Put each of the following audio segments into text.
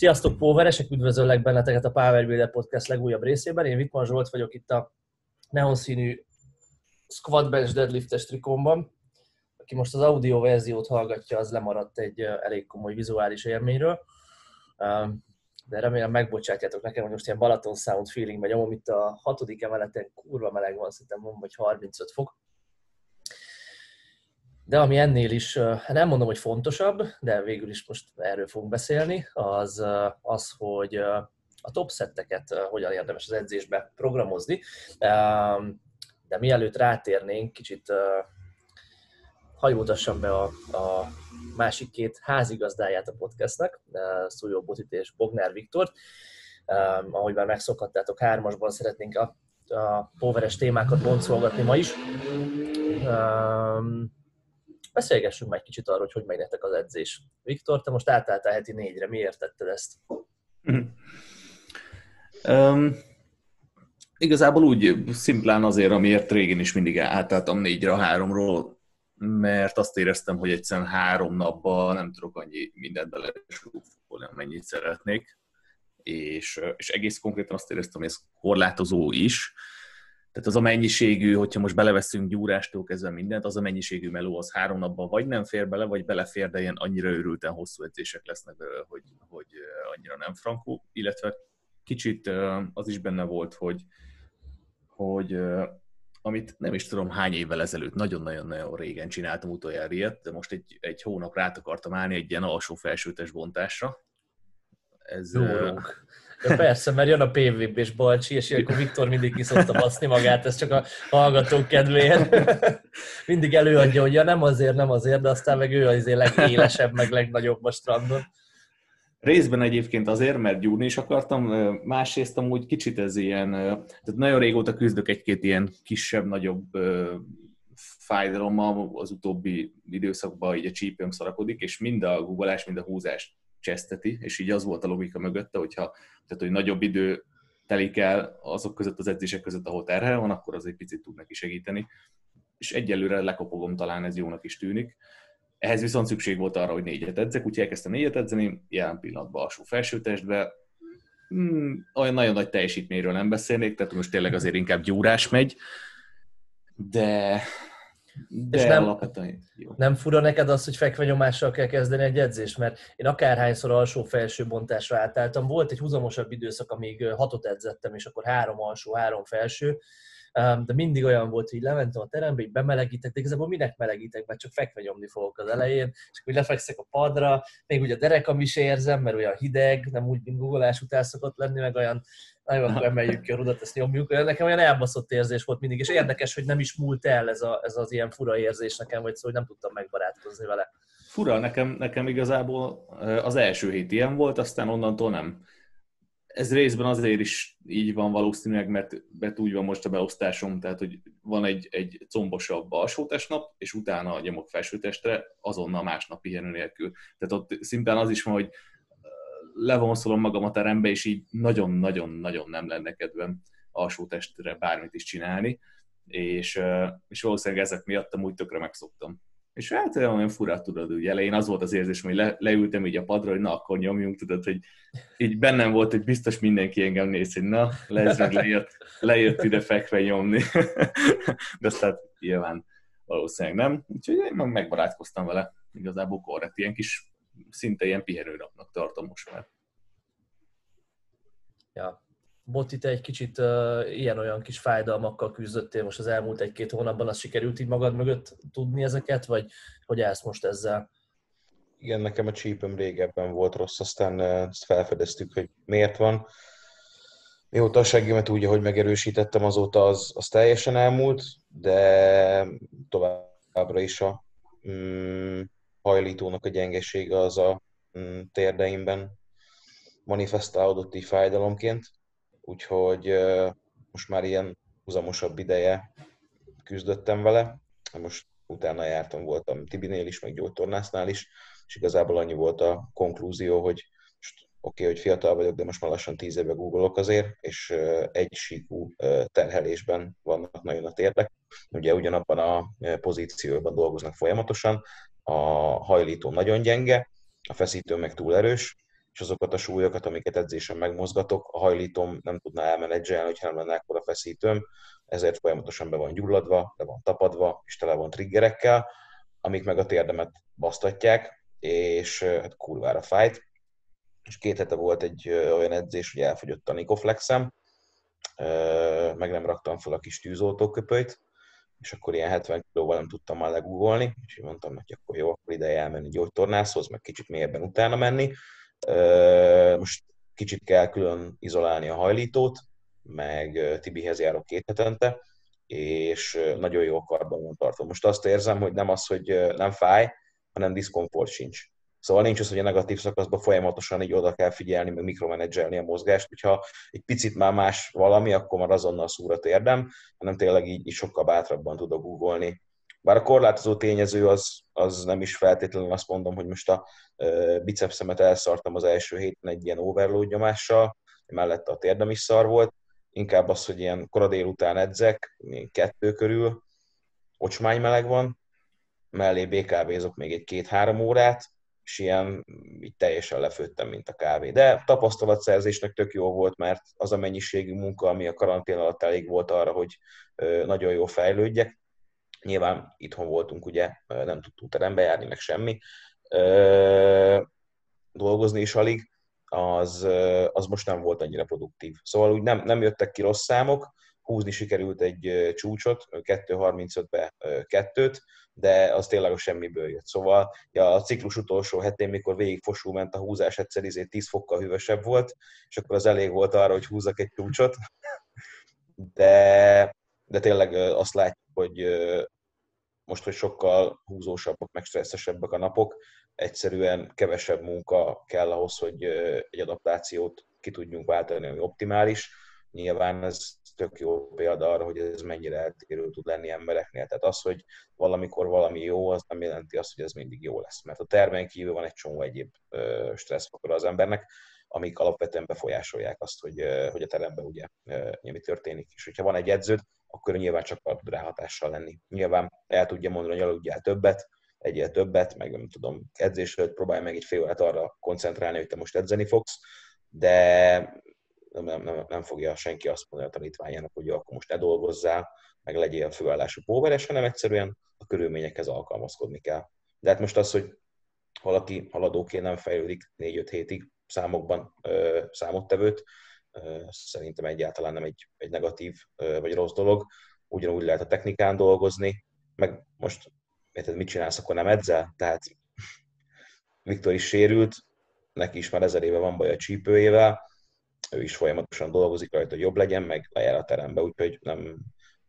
Sziasztok, Poweresek! Üdvözöllek benneteket a Power Builder Podcast legújabb részében. Én Vitman Zsolt vagyok itt a neon színű Squat Bench Deadliftes trikomban. Aki most az audio verziót hallgatja, az lemaradt egy elég komoly vizuális élményről. De remélem megbocsátjátok nekem, hogy most ilyen Balaton Sound feeling megy, amit a hatodik emeleten kurva meleg van, szerintem van, vagy 35 fok. De ami ennél is, nem mondom, hogy fontosabb, de végül is most erről fogunk beszélni, az az, hogy a top szetteket hogyan érdemes az edzésbe programozni. De mielőtt rátérnénk, kicsit hajótassam be a, a másik két házigazdáját a podcastnak, Szújó Botit és Bognár Viktort. Ahogy már megszokhattátok, hármasban szeretnénk a, a poveres témákat boncolgatni ma is beszélgessünk meg kicsit arról, hogy hogy megy nektek az edzés. Viktor, te most átálltál heti négyre, miért tetted ezt? Um, igazából úgy szimplán azért, amiért régen is mindig átálltam négyre a háromról, mert azt éreztem, hogy egyszerűen három napban nem tudok annyi mindent belesúfolni, amennyit szeretnék. És, és egész konkrétan azt éreztem, hogy ez korlátozó is, tehát az a mennyiségű, hogyha most beleveszünk gyúrástól kezdve mindent, az a mennyiségű meló az három napban vagy nem fér bele, vagy belefér, de ilyen annyira őrülten hosszú edzések lesznek belőle, hogy, hogy annyira nem frankó. Illetve kicsit az is benne volt, hogy, hogy amit nem is tudom hány évvel ezelőtt, nagyon-nagyon-nagyon régen csináltam utoljára ilyet, de most egy, egy hónap rá akartam állni egy ilyen alsó-felsőtes bontásra. Ez, Jórók. Ja, persze, mert jön a PVB és Balcsi, és akkor Viktor mindig ki szokta baszni magát, ez csak a hallgatók kedvéért. mindig előadja, hogy ja, nem azért, nem azért, de aztán meg ő az legélesebb, meg legnagyobb a strandon. Részben egyébként azért, mert gyúrni is akartam, másrészt amúgy kicsit ez ilyen, tehát nagyon régóta küzdök egy-két ilyen kisebb-nagyobb fájdalommal, az utóbbi időszakban így a csípőm szarakodik, és mind a googolás, mind a húzás cseszteti, és így az volt a logika mögötte, hogyha tehát, hogy nagyobb idő telik el azok között az edzések között, ahol terhel van, akkor az egy picit tud neki segíteni. És egyelőre lekopogom, talán ez jónak is tűnik. Ehhez viszont szükség volt arra, hogy négyet edzek, úgyhogy elkezdtem négyet edzeni, jelen pillanatban alsó felsőtestbe. Hmm, olyan nagyon nagy teljesítményről nem beszélnék, tehát most tényleg azért inkább gyúrás megy, de de és nem, jó. nem fura neked az, hogy fekvenyomással kell kezdeni egy edzést? Mert én akárhányszor alsó-felső bontásra átálltam, volt egy húzamosabb időszak, amíg hatot edzettem, és akkor három alsó, három felső, de mindig olyan volt, hogy lementem a terembe, így bemelegítek, de igazából minek melegítek, mert csak fekve nyomni fogok az elején, és akkor lefekszek a padra, még ugye a derekam is érzem, mert olyan hideg, nem úgy, mint googolás után szokott lenni, meg olyan nagyon akkor emeljük ki a rudat, ezt nyomjuk. Nekem olyan elbaszott érzés volt mindig, és érdekes, hogy nem is múlt el ez, a, ez az ilyen fura érzés nekem, vagy szóval hogy nem tudtam megbarátkozni vele. Fura, nekem, nekem igazából az első hét ilyen volt, aztán onnantól nem ez részben azért is így van valószínűleg, mert, mert úgy van most a beosztásom, tehát hogy van egy, egy combosabb alsótestnap, és utána nyomok felsőtestre, azonnal másnap pihenő nélkül. Tehát ott szimplán az is van, hogy levonszolom magam a terembe, és így nagyon-nagyon-nagyon nem lenne kedvem alsótestre bármit is csinálni, és, és valószínűleg ezek miatt amúgy tökre megszoktam. És hát olyan fura, tudod, ugye elején az volt az érzés, hogy le, leültem így a padra, hogy na, akkor nyomjunk, tudod, hogy így bennem volt, hogy biztos mindenki engem néz, hogy na, lesz meg lejött, lejött ide fekve nyomni. De aztán nyilván valószínűleg nem. Úgyhogy én meg megbarátkoztam vele. Igazából korrekt, ilyen kis, szinte ilyen pihenőnapnak tartom most már. Ja, Botti, te egy kicsit uh, ilyen-olyan kis fájdalmakkal küzdöttél most az elmúlt egy-két hónapban, az sikerült így magad mögött tudni ezeket, vagy hogy állsz most ezzel? Igen, nekem a csípőm régebben volt rossz, aztán ezt felfedeztük, hogy miért van. Mióta a seggemet úgy, ahogy megerősítettem, azóta az, az teljesen elmúlt, de továbbra is a mm, hajlítónak a gyengesége az a mm, térdeimben manifestálódott így fájdalomként úgyhogy most már ilyen húzamosabb ideje küzdöttem vele. Most utána jártam, voltam Tibinél is, meg gyógytornásznál is, és igazából annyi volt a konklúzió, hogy oké, okay, hogy fiatal vagyok, de most már lassan tíz éve googolok azért, és egy síkú terhelésben vannak nagyon a térdek. Ugye ugyanabban a pozícióban dolgoznak folyamatosan, a hajlító nagyon gyenge, a feszítő meg túl erős, és azokat a súlyokat, amiket edzésen megmozgatok, a hajlítom nem tudná elmenedzselni, hogyha nem lenne ekkora feszítőm, ezért folyamatosan be van gyulladva, be van tapadva, és tele van triggerekkel, amik meg a térdemet basztatják, és hát kurvára fájt. És két hete volt egy olyan edzés, hogy elfogyott a Nikoflexem, meg nem raktam fel a kis tűzoltóköpőt, és akkor ilyen 70 kilóval nem tudtam már legúvolni, és így mondtam hogy akkor jó, akkor ideje elmenni gyógytornászhoz, meg kicsit mélyebben utána menni. Most kicsit kell külön izolálni a hajlítót, meg Tibihez járok két hetente, és nagyon jó karban tartom. Most azt érzem, hogy nem az, hogy nem fáj, hanem diszkomfort sincs. Szóval nincs az, hogy a negatív szakaszban folyamatosan így oda kell figyelni, meg mikromenedzselni a mozgást, hogyha egy picit már más valami, akkor már azonnal szúrat érdem, hanem tényleg így, így sokkal bátrabban tudok googolni. Bár a korlátozó tényező az, az nem is feltétlenül azt mondom, hogy most a bicepszemet elszartam az első héten egy ilyen overload nyomással, mellette a térdem is szar volt, inkább az, hogy ilyen kora délután edzek, kettő körül, ocsmány meleg van, mellé BKB-zok még egy két-három órát, és ilyen így teljesen lefőttem, mint a kávé. De tapasztalatszerzésnek tök jó volt, mert az a mennyiségű munka, ami a karantén alatt elég volt arra, hogy nagyon jó fejlődjek. Nyilván itthon voltunk, ugye, nem tudtunk terembe járni, meg semmi. Dolgozni is alig, az, az most nem volt annyira produktív. Szóval úgy nem, nem jöttek ki rossz számok, húzni sikerült egy csúcsot, 2.35-be kettőt, de az tényleg a semmiből jött. Szóval ja, a ciklus utolsó hetén, mikor végig fosul ment a húzás, egyszer 10 izé fokkal hűvösebb volt, és akkor az elég volt arra, hogy húzzak egy csúcsot. De, de tényleg azt látjuk, hogy most, hogy sokkal húzósabbak, meg stresszesebbek a napok, egyszerűen kevesebb munka kell ahhoz, hogy egy adaptációt ki tudjunk váltani, ami optimális. Nyilván ez tök jó példa arra, hogy ez mennyire eltérő tud lenni embereknél. Tehát az, hogy valamikor valami jó, az nem jelenti azt, hogy ez mindig jó lesz. Mert a termen kívül van egy csomó egyéb stresszfaktor az embernek, amik alapvetően befolyásolják azt, hogy, hogy a teremben ugye mi történik. És hogyha van egy edződ, akkor nyilván csak tud ráhatással lenni. Nyilván el tudja mondani, hogy aludjál többet, egyel többet, meg nem tudom, edzés előtt próbálj meg egy fél órát arra koncentrálni, hogy te most edzeni fogsz, de nem, nem, nem fogja senki azt mondani a tanítványának, hogy akkor most ne dolgozzál, meg legyél főállású póveres, hanem egyszerűen a körülményekhez alkalmazkodni kell. De hát most az, hogy valaki haladóként nem fejlődik 4-5 hétig számokban ö, számottevőt, ö, szerintem egyáltalán nem egy, egy negatív ö, vagy rossz dolog. Ugyanúgy lehet a technikán dolgozni, meg most érted, mit csinálsz, akkor nem edzel? Tehát Viktor is sérült, neki is már ezer éve van baj a csípőjével, ő is folyamatosan dolgozik rajta, hogy jobb legyen, meg lejár a terembe, úgyhogy nem,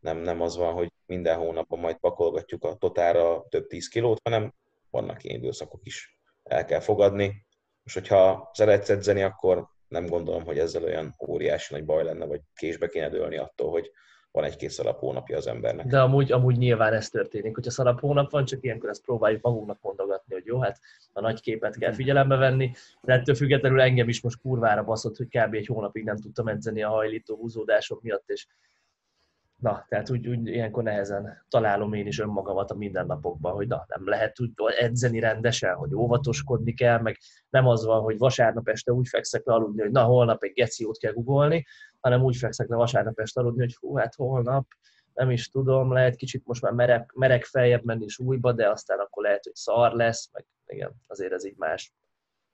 nem, nem az van, hogy minden hónapban majd pakolgatjuk a totára több tíz kilót, hanem vannak ilyen időszakok is, el kell fogadni. Most, hogyha szeretsz edzeni, akkor nem gondolom, hogy ezzel olyan óriási nagy baj lenne, vagy késbe kéne dőlni attól, hogy van egy-két szalap hónapja az embernek. De amúgy, amúgy nyilván ez történik, hogyha szalap hónap van, csak ilyenkor ezt próbáljuk magunknak mondogatni, hogy jó, hát a nagy képet kell figyelembe venni, de ettől függetlenül engem is most kurvára baszott, hogy kb. egy hónapig nem tudtam edzeni a hajlító húzódások miatt, és Na, tehát úgy, úgy ilyenkor nehezen találom én is önmagamat a mindennapokban, hogy na, nem lehet úgy edzeni rendesen, hogy óvatoskodni kell, meg nem az van, hogy vasárnap este úgy fekszek le aludni, hogy na, holnap egy geciót kell googolni, hanem úgy fekszek le vasárnap este aludni, hogy hú, hát holnap nem is tudom, lehet kicsit most már merek, merek feljebb menni súlyba, de aztán akkor lehet, hogy szar lesz, meg igen, azért ez így más.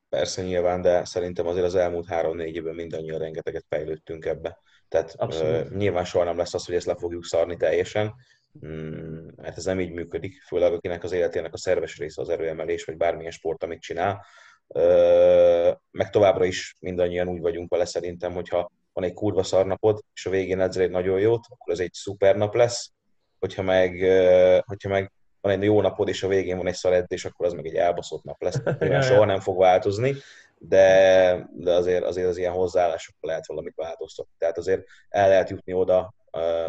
Persze nyilván, de szerintem azért az elmúlt három-négy évben mindannyian rengeteget fejlődtünk ebbe. Tehát uh, nyilván soha nem lesz az, hogy ezt le fogjuk szarni teljesen, mm, mert ez nem így működik, főleg akinek az életének a szerves része az erőemelés, vagy bármilyen sport, amit csinál. Uh, meg továbbra is mindannyian úgy vagyunk vele szerintem, hogyha van egy kurva szarnapod, és a végén edzel egy nagyon jót, akkor ez egy szuper nap lesz, hogyha meg, uh, hogyha meg van egy jó napod, és a végén van egy szar és akkor az meg egy elbaszott nap lesz. Nyilván soha nem fog változni, de, de azért, azért az ilyen hozzáállásokkal lehet valamit változtatni. Tehát azért el lehet jutni oda,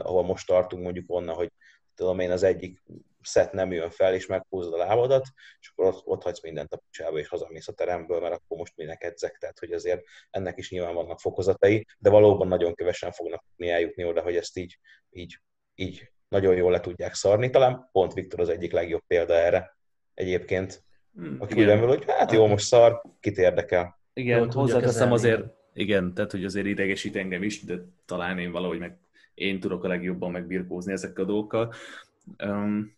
ahol most tartunk, mondjuk onnan, hogy tudom én az egyik szett nem jön fel, és meghúzod a lábadat, és akkor ott, ott hagysz mindent a picsába, és hazamész a teremből, mert akkor most minek edzek. Tehát, hogy azért ennek is nyilván vannak fokozatai, de valóban nagyon kevesen fognak tudni eljutni oda, hogy ezt így, így, így nagyon jól le tudják szarni. Talán pont Viktor az egyik legjobb példa erre egyébként, Hmm, aki úgy hogy hát jó, most szar, kit érdekel. Igen, hozzáteszem azért, igen, tehát hogy azért idegesít engem is, de talán én valahogy meg én tudok a legjobban megbirkózni ezekkel a dolgokkal. Um,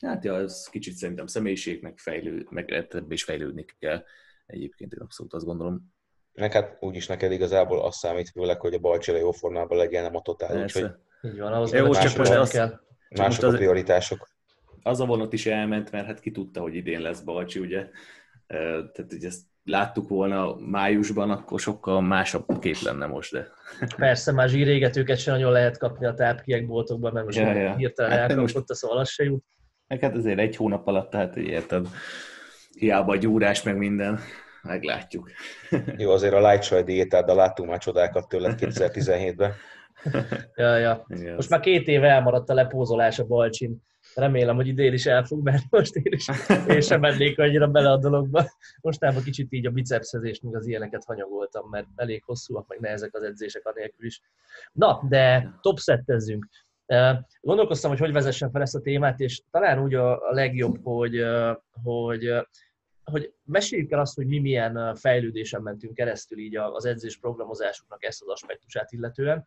hát ja, ez kicsit szerintem személyiség, meg, fejlő, meg ebbe is fejlődni kell. Egyébként én abszolút azt gondolom. Meg hát úgyis neked igazából azt számít főleg, hogy a Balcsira jó formában legyen, nem a totál. Úgyhogy Így van, ahhoz jó, csak most az, kell. Mások a prioritások. Az a vonat is elment, mert hát ki tudta, hogy idén lesz Balcsi, ugye? Tehát ugye ezt láttuk volna májusban, akkor sokkal másabb kép lenne most, de... Persze, már zsírégetőket sem nagyon lehet kapni a tápkiek boltokban, mert most ja, ja. hirtelen hát elkapott, most... szóval az se jut. Meg hát azért egy hónap alatt, tehát érted, hiába a gyúrás, meg minden, meglátjuk. Jó, azért a light soy diétáddal láttunk már csodákat tőled 2017-ben. ja, ja. Most már két éve elmaradt a lepózolás a Balcsin remélem, hogy idén is el fog menni, most én is én sem mennék annyira bele a dologba. Mostában kicsit így a bicepszezést, még az ilyeneket hanyagoltam, mert elég hosszúak, meg nehezek az edzések anélkül is. Na, de top szettezzünk. Gondolkoztam, hogy hogy vezessen fel ezt a témát, és talán úgy a, legjobb, hogy, hogy, hogy meséljük el azt, hogy mi milyen fejlődésen mentünk keresztül így az edzés programozásunknak ezt az aspektusát illetően.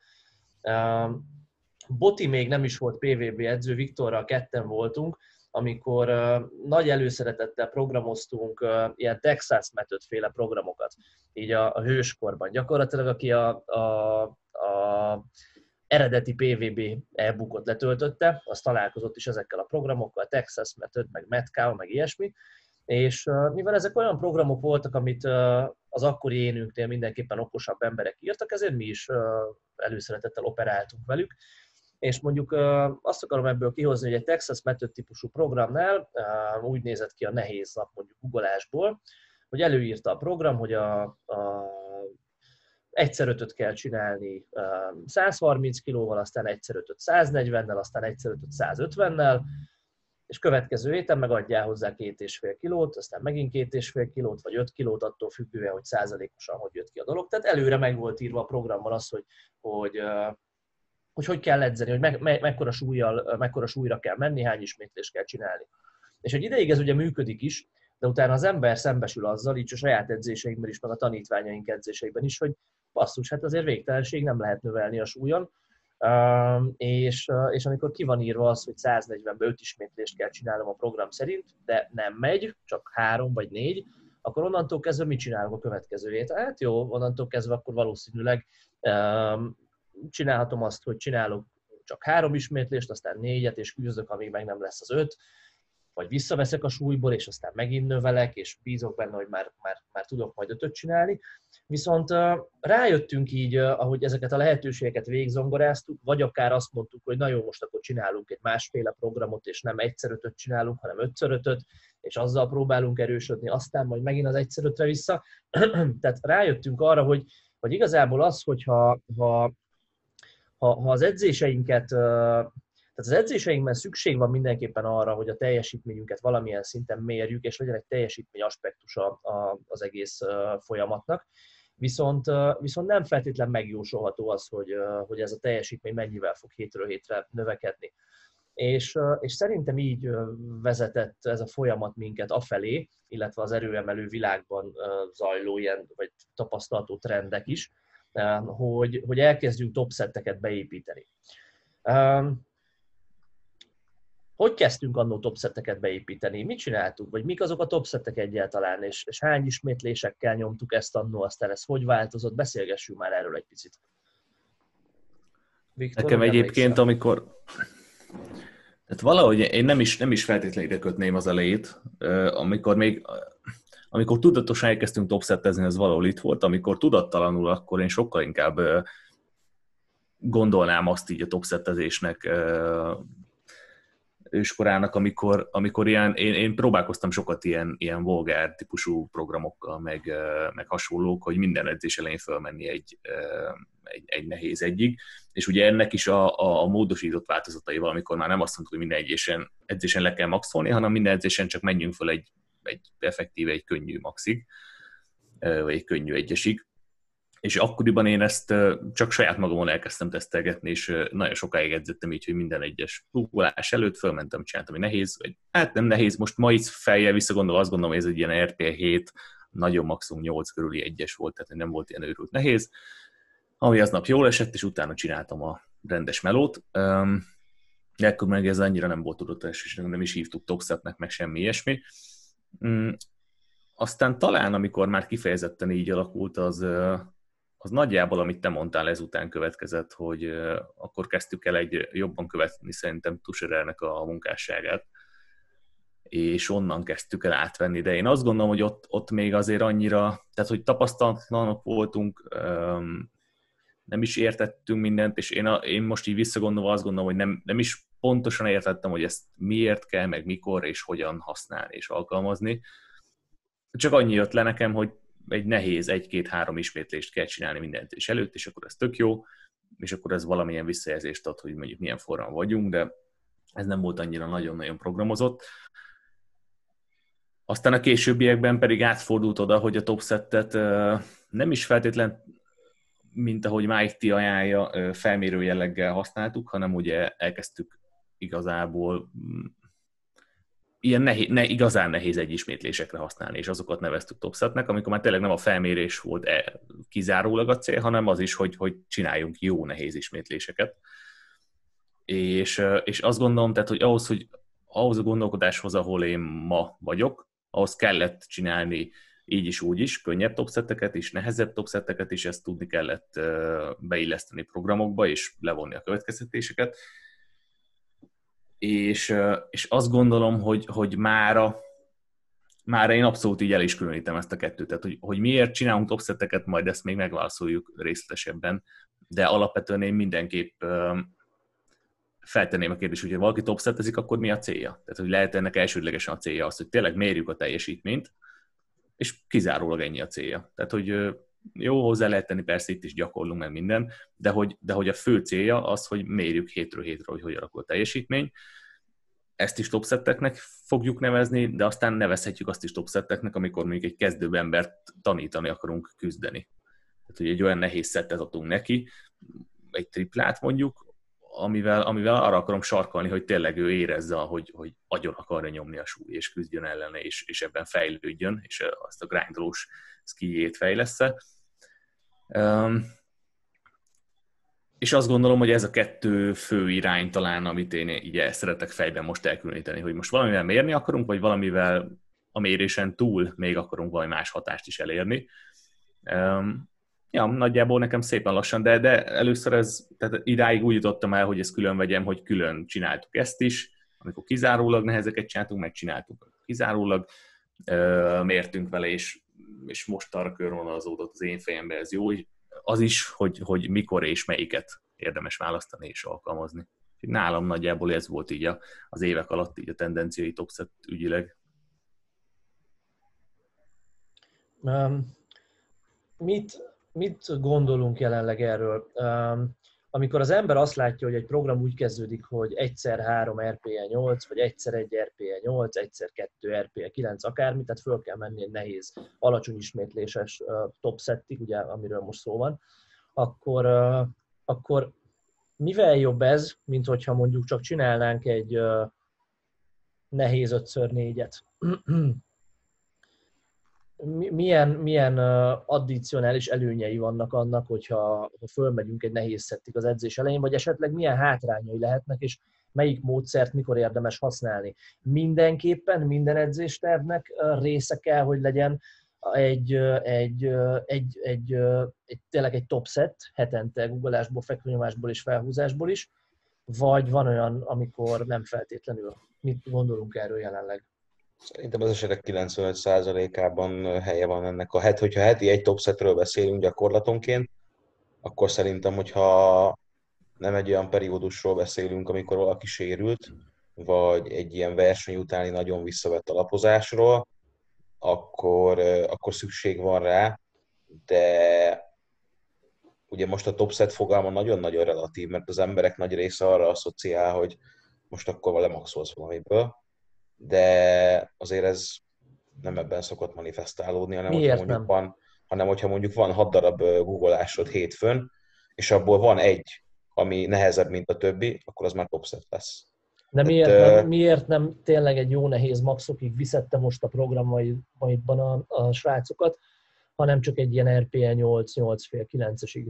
Boti még nem is volt PVB edző, Viktorral ketten voltunk, amikor nagy előszeretettel programoztunk ilyen Texas Method féle programokat, így a, a hőskorban. Gyakorlatilag aki a, a, a eredeti PVB e-bookot letöltötte, az találkozott is ezekkel a programokkal, Texas Method, meg Metcow, meg ilyesmi, és mivel ezek olyan programok voltak, amit az akkori énünknél mindenképpen okosabb emberek írtak, ezért mi is előszeretettel operáltunk velük, és mondjuk azt akarom ebből kihozni, hogy egy Texas Method típusú programnál úgy nézett ki a nehéz nap mondjuk googolásból, hogy előírta a program, hogy a, a egyszer ötöt kell csinálni 130 kilóval, aztán egyszer ötöt 140-nel, aztán egyszer ötöt 150-nel, és következő héten megadjál hozzá két és fél kilót, aztán megint két és fél kilót, vagy öt kilót, attól függően, hogy százalékosan hogy jött ki a dolog. Tehát előre meg volt írva a programban az, hogy, hogy hogy hogy kell edzeni, hogy me, me, mekkora, súlyjal, mekkora súlyra kell menni, hány ismétlést kell csinálni. És egy ideig ez ugye működik is, de utána az ember szembesül azzal, így a saját edzéseinkben is, meg a tanítványaink edzéseiben is, hogy basszus, hát azért végtelenség nem lehet növelni a súlyon, és, és amikor ki van írva az, hogy 140-ben 5 ismétlést kell csinálnom a program szerint, de nem megy, csak három vagy négy, akkor onnantól kezdve mit csinálok a következő hét? Hát jó, onnantól kezdve akkor valószínűleg csinálhatom azt, hogy csinálok csak három ismétlést, aztán négyet, és küzdök, amíg meg nem lesz az öt, vagy visszaveszek a súlyból, és aztán megint növelek, és bízok benne, hogy már, már, már tudok majd ötöt csinálni. Viszont rájöttünk így, ahogy ezeket a lehetőségeket végzongoráztuk, vagy akár azt mondtuk, hogy nagyon most akkor csinálunk egy másféle programot, és nem egyszer ötöt csinálunk, hanem ötször ötöt, és azzal próbálunk erősödni, aztán majd megint az egyszer ötre vissza. Tehát rájöttünk arra, hogy, hogy igazából az, hogyha ha ha, ha az edzéseinket, tehát az edzéseinkben szükség van mindenképpen arra, hogy a teljesítményünket valamilyen szinten mérjük, és legyen egy teljesítmény aspektusa az egész folyamatnak. Viszont, viszont nem feltétlen megjósolható az, hogy, hogy ez a teljesítmény mennyivel fog hétről hétre növekedni. És, és szerintem így vezetett ez a folyamat minket afelé, illetve az erőemelő világban zajló ilyen, vagy tapasztalható trendek is, hogy, hogy elkezdjünk topsetteket beépíteni. Hogy kezdtünk annó topsetteket beépíteni? Mit csináltuk? Vagy mik azok a topsettek egyáltalán? És, és hány ismétlésekkel nyomtuk ezt annó, aztán ez hogy változott? Beszélgessünk már erről egy picit. Viktor, Nekem egyébként, amikor... Tehát valahogy én nem is, nem is feltétlenül ide kötném az elejét, amikor még amikor tudatosan elkezdtünk topsettezni, ez valahol itt volt, amikor tudattalanul, akkor én sokkal inkább gondolnám azt így a topsettezésnek őskorának, amikor, amikor ilyen, én, én próbálkoztam sokat ilyen, ilyen volgár típusú programokkal, meg, meg hasonlók, hogy minden edzés elején fölmenni egy, egy, egy nehéz egyig, és ugye ennek is a, a, a módosított változataival, amikor már nem azt mondtuk, hogy minden edzésen, edzésen le kell maxolni, hanem minden edzésen csak menjünk föl egy egy effektíve egy könnyű maxig, vagy egy könnyű egyesig. És akkoriban én ezt csak saját magamon elkezdtem tesztelgetni, és nagyon sokáig edzettem így, hogy minden egyes rúgolás előtt fölmentem, csináltam, hogy nehéz, vagy hát nem nehéz, most ma itt feljel visszagondolva azt gondolom, hogy ez egy ilyen RP7, nagyon maximum 8 körüli egyes volt, tehát nem volt ilyen őrült nehéz. Ami aznap jól esett, és utána csináltam a rendes melót. Um, ekkor meg ez annyira nem volt tudatos, és nem is hívtuk topsetnek, meg semmi ilyesmi. Um, aztán talán, amikor már kifejezetten így alakult, az, az nagyjából, amit te mondtál, ezután következett, hogy akkor kezdtük el egy jobban követni szerintem Tuserelnek a munkásságát, és onnan kezdtük el átvenni, de én azt gondolom, hogy ott, ott még azért annyira, tehát hogy tapasztalatlanok voltunk, nem is értettünk mindent, és én, a, én most így visszagondolva azt gondolom, hogy nem, nem is pontosan értettem, hogy ezt miért kell, meg mikor, és hogyan használni és alkalmazni. Csak annyi jött le nekem, hogy egy nehéz egy-két-három ismétlést kell csinálni mindent és előtt, és akkor ez tök jó, és akkor ez valamilyen visszajelzést ad, hogy mondjuk milyen formán vagyunk, de ez nem volt annyira nagyon-nagyon programozott. Aztán a későbbiekben pedig átfordult oda, hogy a topsettet nem is feltétlen, mint ahogy Mike T ajánlja, felmérő jelleggel használtuk, hanem ugye elkezdtük igazából mm, ilyen nehéz, ne, igazán nehéz egy ismétlésekre használni, és azokat neveztük topsetnek, amikor már tényleg nem a felmérés volt e, kizárólag a cél, hanem az is, hogy, hogy csináljunk jó nehéz ismétléseket. És, és azt gondolom, tehát, hogy ahhoz, hogy ahhoz a gondolkodáshoz, ahol én ma vagyok, ahhoz kellett csinálni így is, úgy is, könnyebb topszetteket is, nehezebb topszetteket is, ezt tudni kellett beilleszteni programokba, és levonni a következtetéseket. És, és azt gondolom, hogy, hogy mára, mára én abszolút így el is különítem ezt a kettőt. Tehát, hogy, hogy miért csinálunk topszetteket, majd ezt még megválaszoljuk részletesebben, de alapvetően én mindenképp feltenném a kérdést, hogy ha valaki topszettezik, akkor mi a célja? Tehát, hogy lehet ennek elsődlegesen a célja az, hogy tényleg mérjük a teljesítményt, és kizárólag ennyi a célja. Tehát, hogy jó, hozzá lehet tenni, persze itt is gyakorlunk meg minden, de hogy, de hogy a fő célja az, hogy mérjük hétről hétre, hogy hogy alakul a teljesítmény. Ezt is topsetteknek fogjuk nevezni, de aztán nevezhetjük azt is topsetteknek, amikor mondjuk egy kezdőbb embert tanítani akarunk küzdeni. Tehát, hogy egy olyan nehéz szettet adunk neki, egy triplát mondjuk, amivel, amivel arra akarom sarkalni, hogy tényleg ő érezze, hogy, hogy agyon akarja nyomni a súly, és küzdjön ellene, és, és ebben fejlődjön, és azt a grindolós skijét fejlesz-e. És azt gondolom, hogy ez a kettő fő irány talán, amit én így szeretek fejben most elkülöníteni, hogy most valamivel mérni akarunk, vagy valamivel a mérésen túl még akarunk valami más hatást is elérni. Ja, nagyjából nekem szépen lassan, de, de először ez, tehát idáig úgy jutottam el, hogy ezt külön vegyem, hogy külön csináltuk ezt is, amikor kizárólag nehezeket csináltunk, megcsináltuk kizárólag, mértünk vele, és, és most arra körvonalazódott az én fejembe ez jó, az is, hogy, hogy mikor és melyiket érdemes választani és alkalmazni. Nálam nagyjából ez volt így az évek alatt így a tendenciai topset ügyileg. Um, mit, mit gondolunk jelenleg erről? Um, amikor az ember azt látja, hogy egy program úgy kezdődik, hogy egyszer 3 RPE 8, vagy egyszer 1 RPE 8, egyszer 2 RPE 9, akármi, tehát föl kell menni egy nehéz, alacsony ismétléses top settig, ugye, amiről most szó van, akkor, akkor mivel jobb ez, mint hogyha mondjuk csak csinálnánk egy nehéz 5x4-et? Milyen, milyen addicionális előnyei vannak annak, hogyha ha fölmegyünk egy nehéz szettig az edzés elején, vagy esetleg milyen hátrányai lehetnek, és melyik módszert mikor érdemes használni. Mindenképpen minden edzéstervnek része kell, hogy legyen egy, egy, egy, egy, egy, tényleg egy top set, hetente guggolásból, fekvőnyomásból és felhúzásból is, vagy van olyan, amikor nem feltétlenül. Mit gondolunk erről jelenleg? Szerintem az esetek 95%-ában helye van ennek. A het, hogyha heti egy topsetről beszélünk gyakorlatonként, akkor szerintem, hogyha nem egy olyan periódusról beszélünk, amikor valaki sérült, vagy egy ilyen verseny utáni nagyon visszavett alapozásról, akkor, akkor szükség van rá, de ugye most a topset fogalma nagyon-nagyon relatív, mert az emberek nagy része arra asszociál, hogy most akkor lemaxolsz valamiből, de azért ez nem ebben szokott manifestálódni, hanem Miért hogyha mondjuk nem? van, hanem hogyha mondjuk van hat darab googolásod hétfőn, és abból van egy, ami nehezebb, mint a többi, akkor az már topset lesz. De miért, Tehát, nem, miért nem tényleg egy jó nehéz maxokig viszette most a programjaidban a, a srácokat, hanem csak egy ilyen RPE 8, 8 fél, 9-esig?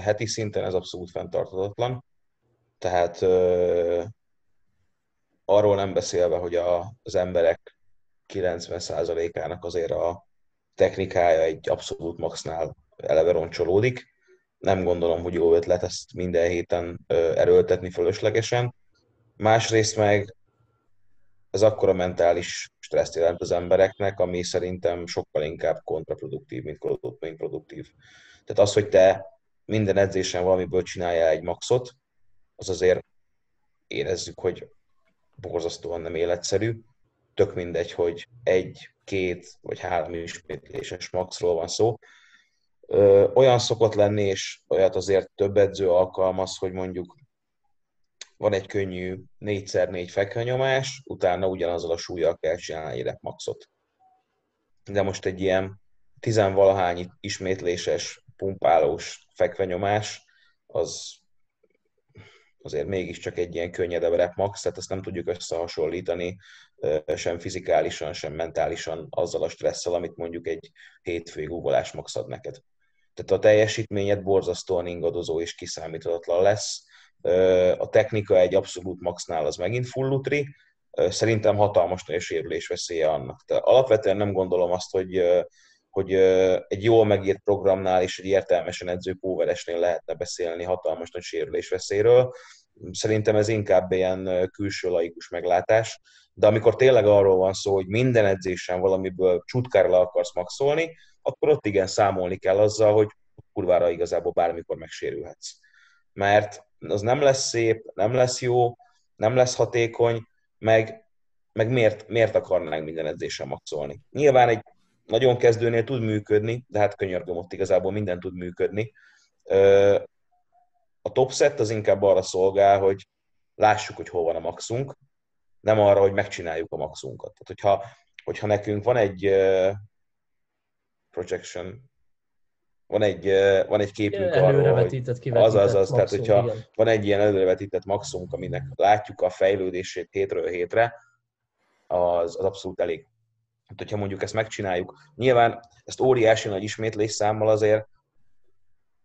Heti szinten ez abszolút fenntartatlan. Tehát arról nem beszélve, hogy a, az emberek 90%-ának azért a technikája egy abszolút maxnál eleve roncsolódik. Nem gondolom, hogy jó ötlet ezt minden héten erőltetni fölöslegesen. Másrészt meg ez akkora mentális stresszt jelent az embereknek, ami szerintem sokkal inkább kontraproduktív, mint produktív. Tehát az, hogy te minden edzésen valamiből csináljál egy maxot, az azért érezzük, hogy borzasztóan nem életszerű. Tök mindegy, hogy egy, két vagy három ismétléses maxról van szó. Olyan szokott lenni, és olyat azért több edző alkalmaz, hogy mondjuk van egy könnyű 4x4 fekvenyomás, utána ugyanazzal a súlyjal kell csinálni egy maxot. De most egy ilyen tizenvalahány ismétléses, pumpálós fekvenyomás, az azért mégiscsak egy ilyen könnyedebb rep max, tehát ezt nem tudjuk összehasonlítani sem fizikálisan, sem mentálisan azzal a stresszel, amit mondjuk egy hétfői googolás max ad neked. Tehát a teljesítményed borzasztóan ingadozó és kiszámíthatatlan lesz. A technika egy abszolút maxnál az megint full lutri, szerintem hatalmas nagy sérülés veszélye annak. Tehát alapvetően nem gondolom azt, hogy hogy egy jól megírt programnál és egy értelmesen edző póveresnél lehetne beszélni hatalmas nagy sérülés veszélyről. Szerintem ez inkább ilyen külső laikus meglátás, de amikor tényleg arról van szó, hogy minden edzésen valamiből csutkára le akarsz maxolni, akkor ott igen számolni kell azzal, hogy kurvára igazából bármikor megsérülhetsz. Mert az nem lesz szép, nem lesz jó, nem lesz hatékony, meg, meg miért, miért akarnánk minden edzésen maxolni. Nyilván egy nagyon kezdőnél tud működni, de hát könyörgöm, ott igazából minden tud működni. A top set az inkább arra szolgál, hogy lássuk, hogy hol van a maxunk, nem arra, hogy megcsináljuk a maxunkat. Tehát, hogyha, hogyha nekünk van egy projection, van egy, van egy képünk arról, hogy az, az, az, tehát hogyha igen. van egy ilyen előrevetített maxunk, aminek látjuk a fejlődését hétről hétre, az, az abszolút elég. Hát, hogyha mondjuk ezt megcsináljuk, nyilván ezt óriási nagy ismétlés számmal azért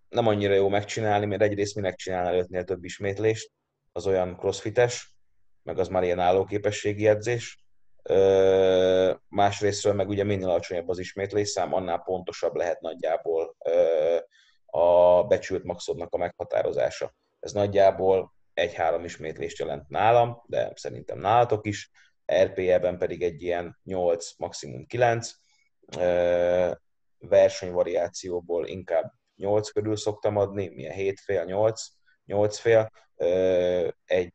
nem annyira jó megcsinálni, mert egyrészt minek csinálni előttnél több ismétlést, az olyan crossfites, meg az már ilyen állóképességi edzés. Másrésztről meg ugye minél alacsonyabb az ismétlés szám, annál pontosabb lehet nagyjából a becsült maxodnak a meghatározása. Ez nagyjából egy-három ismétlést jelent nálam, de szerintem nálatok is. RPE-ben pedig egy ilyen 8, maximum 9. Versenyvariációból inkább 8 körül szoktam adni, milyen 7 fél, 8, 8 fél. Egy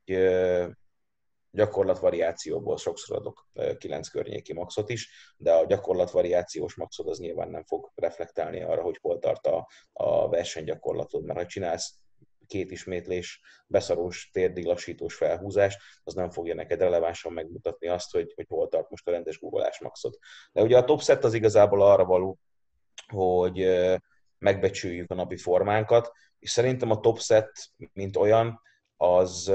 gyakorlatvariációból sokszor adok 9 környéki maxot is, de a gyakorlatvariációs maxod az nyilván nem fog reflektálni arra, hogy hol tart a, a versenygyakorlatod, mert ha csinálsz két ismétlés, beszarós, térdilassítós felhúzás, az nem fogja neked relevánsan megmutatni azt, hogy, hogy hol tart most a rendes googolás maxot. De ugye a top set az igazából arra való, hogy megbecsüljük a napi formánkat, és szerintem a top set, mint olyan, az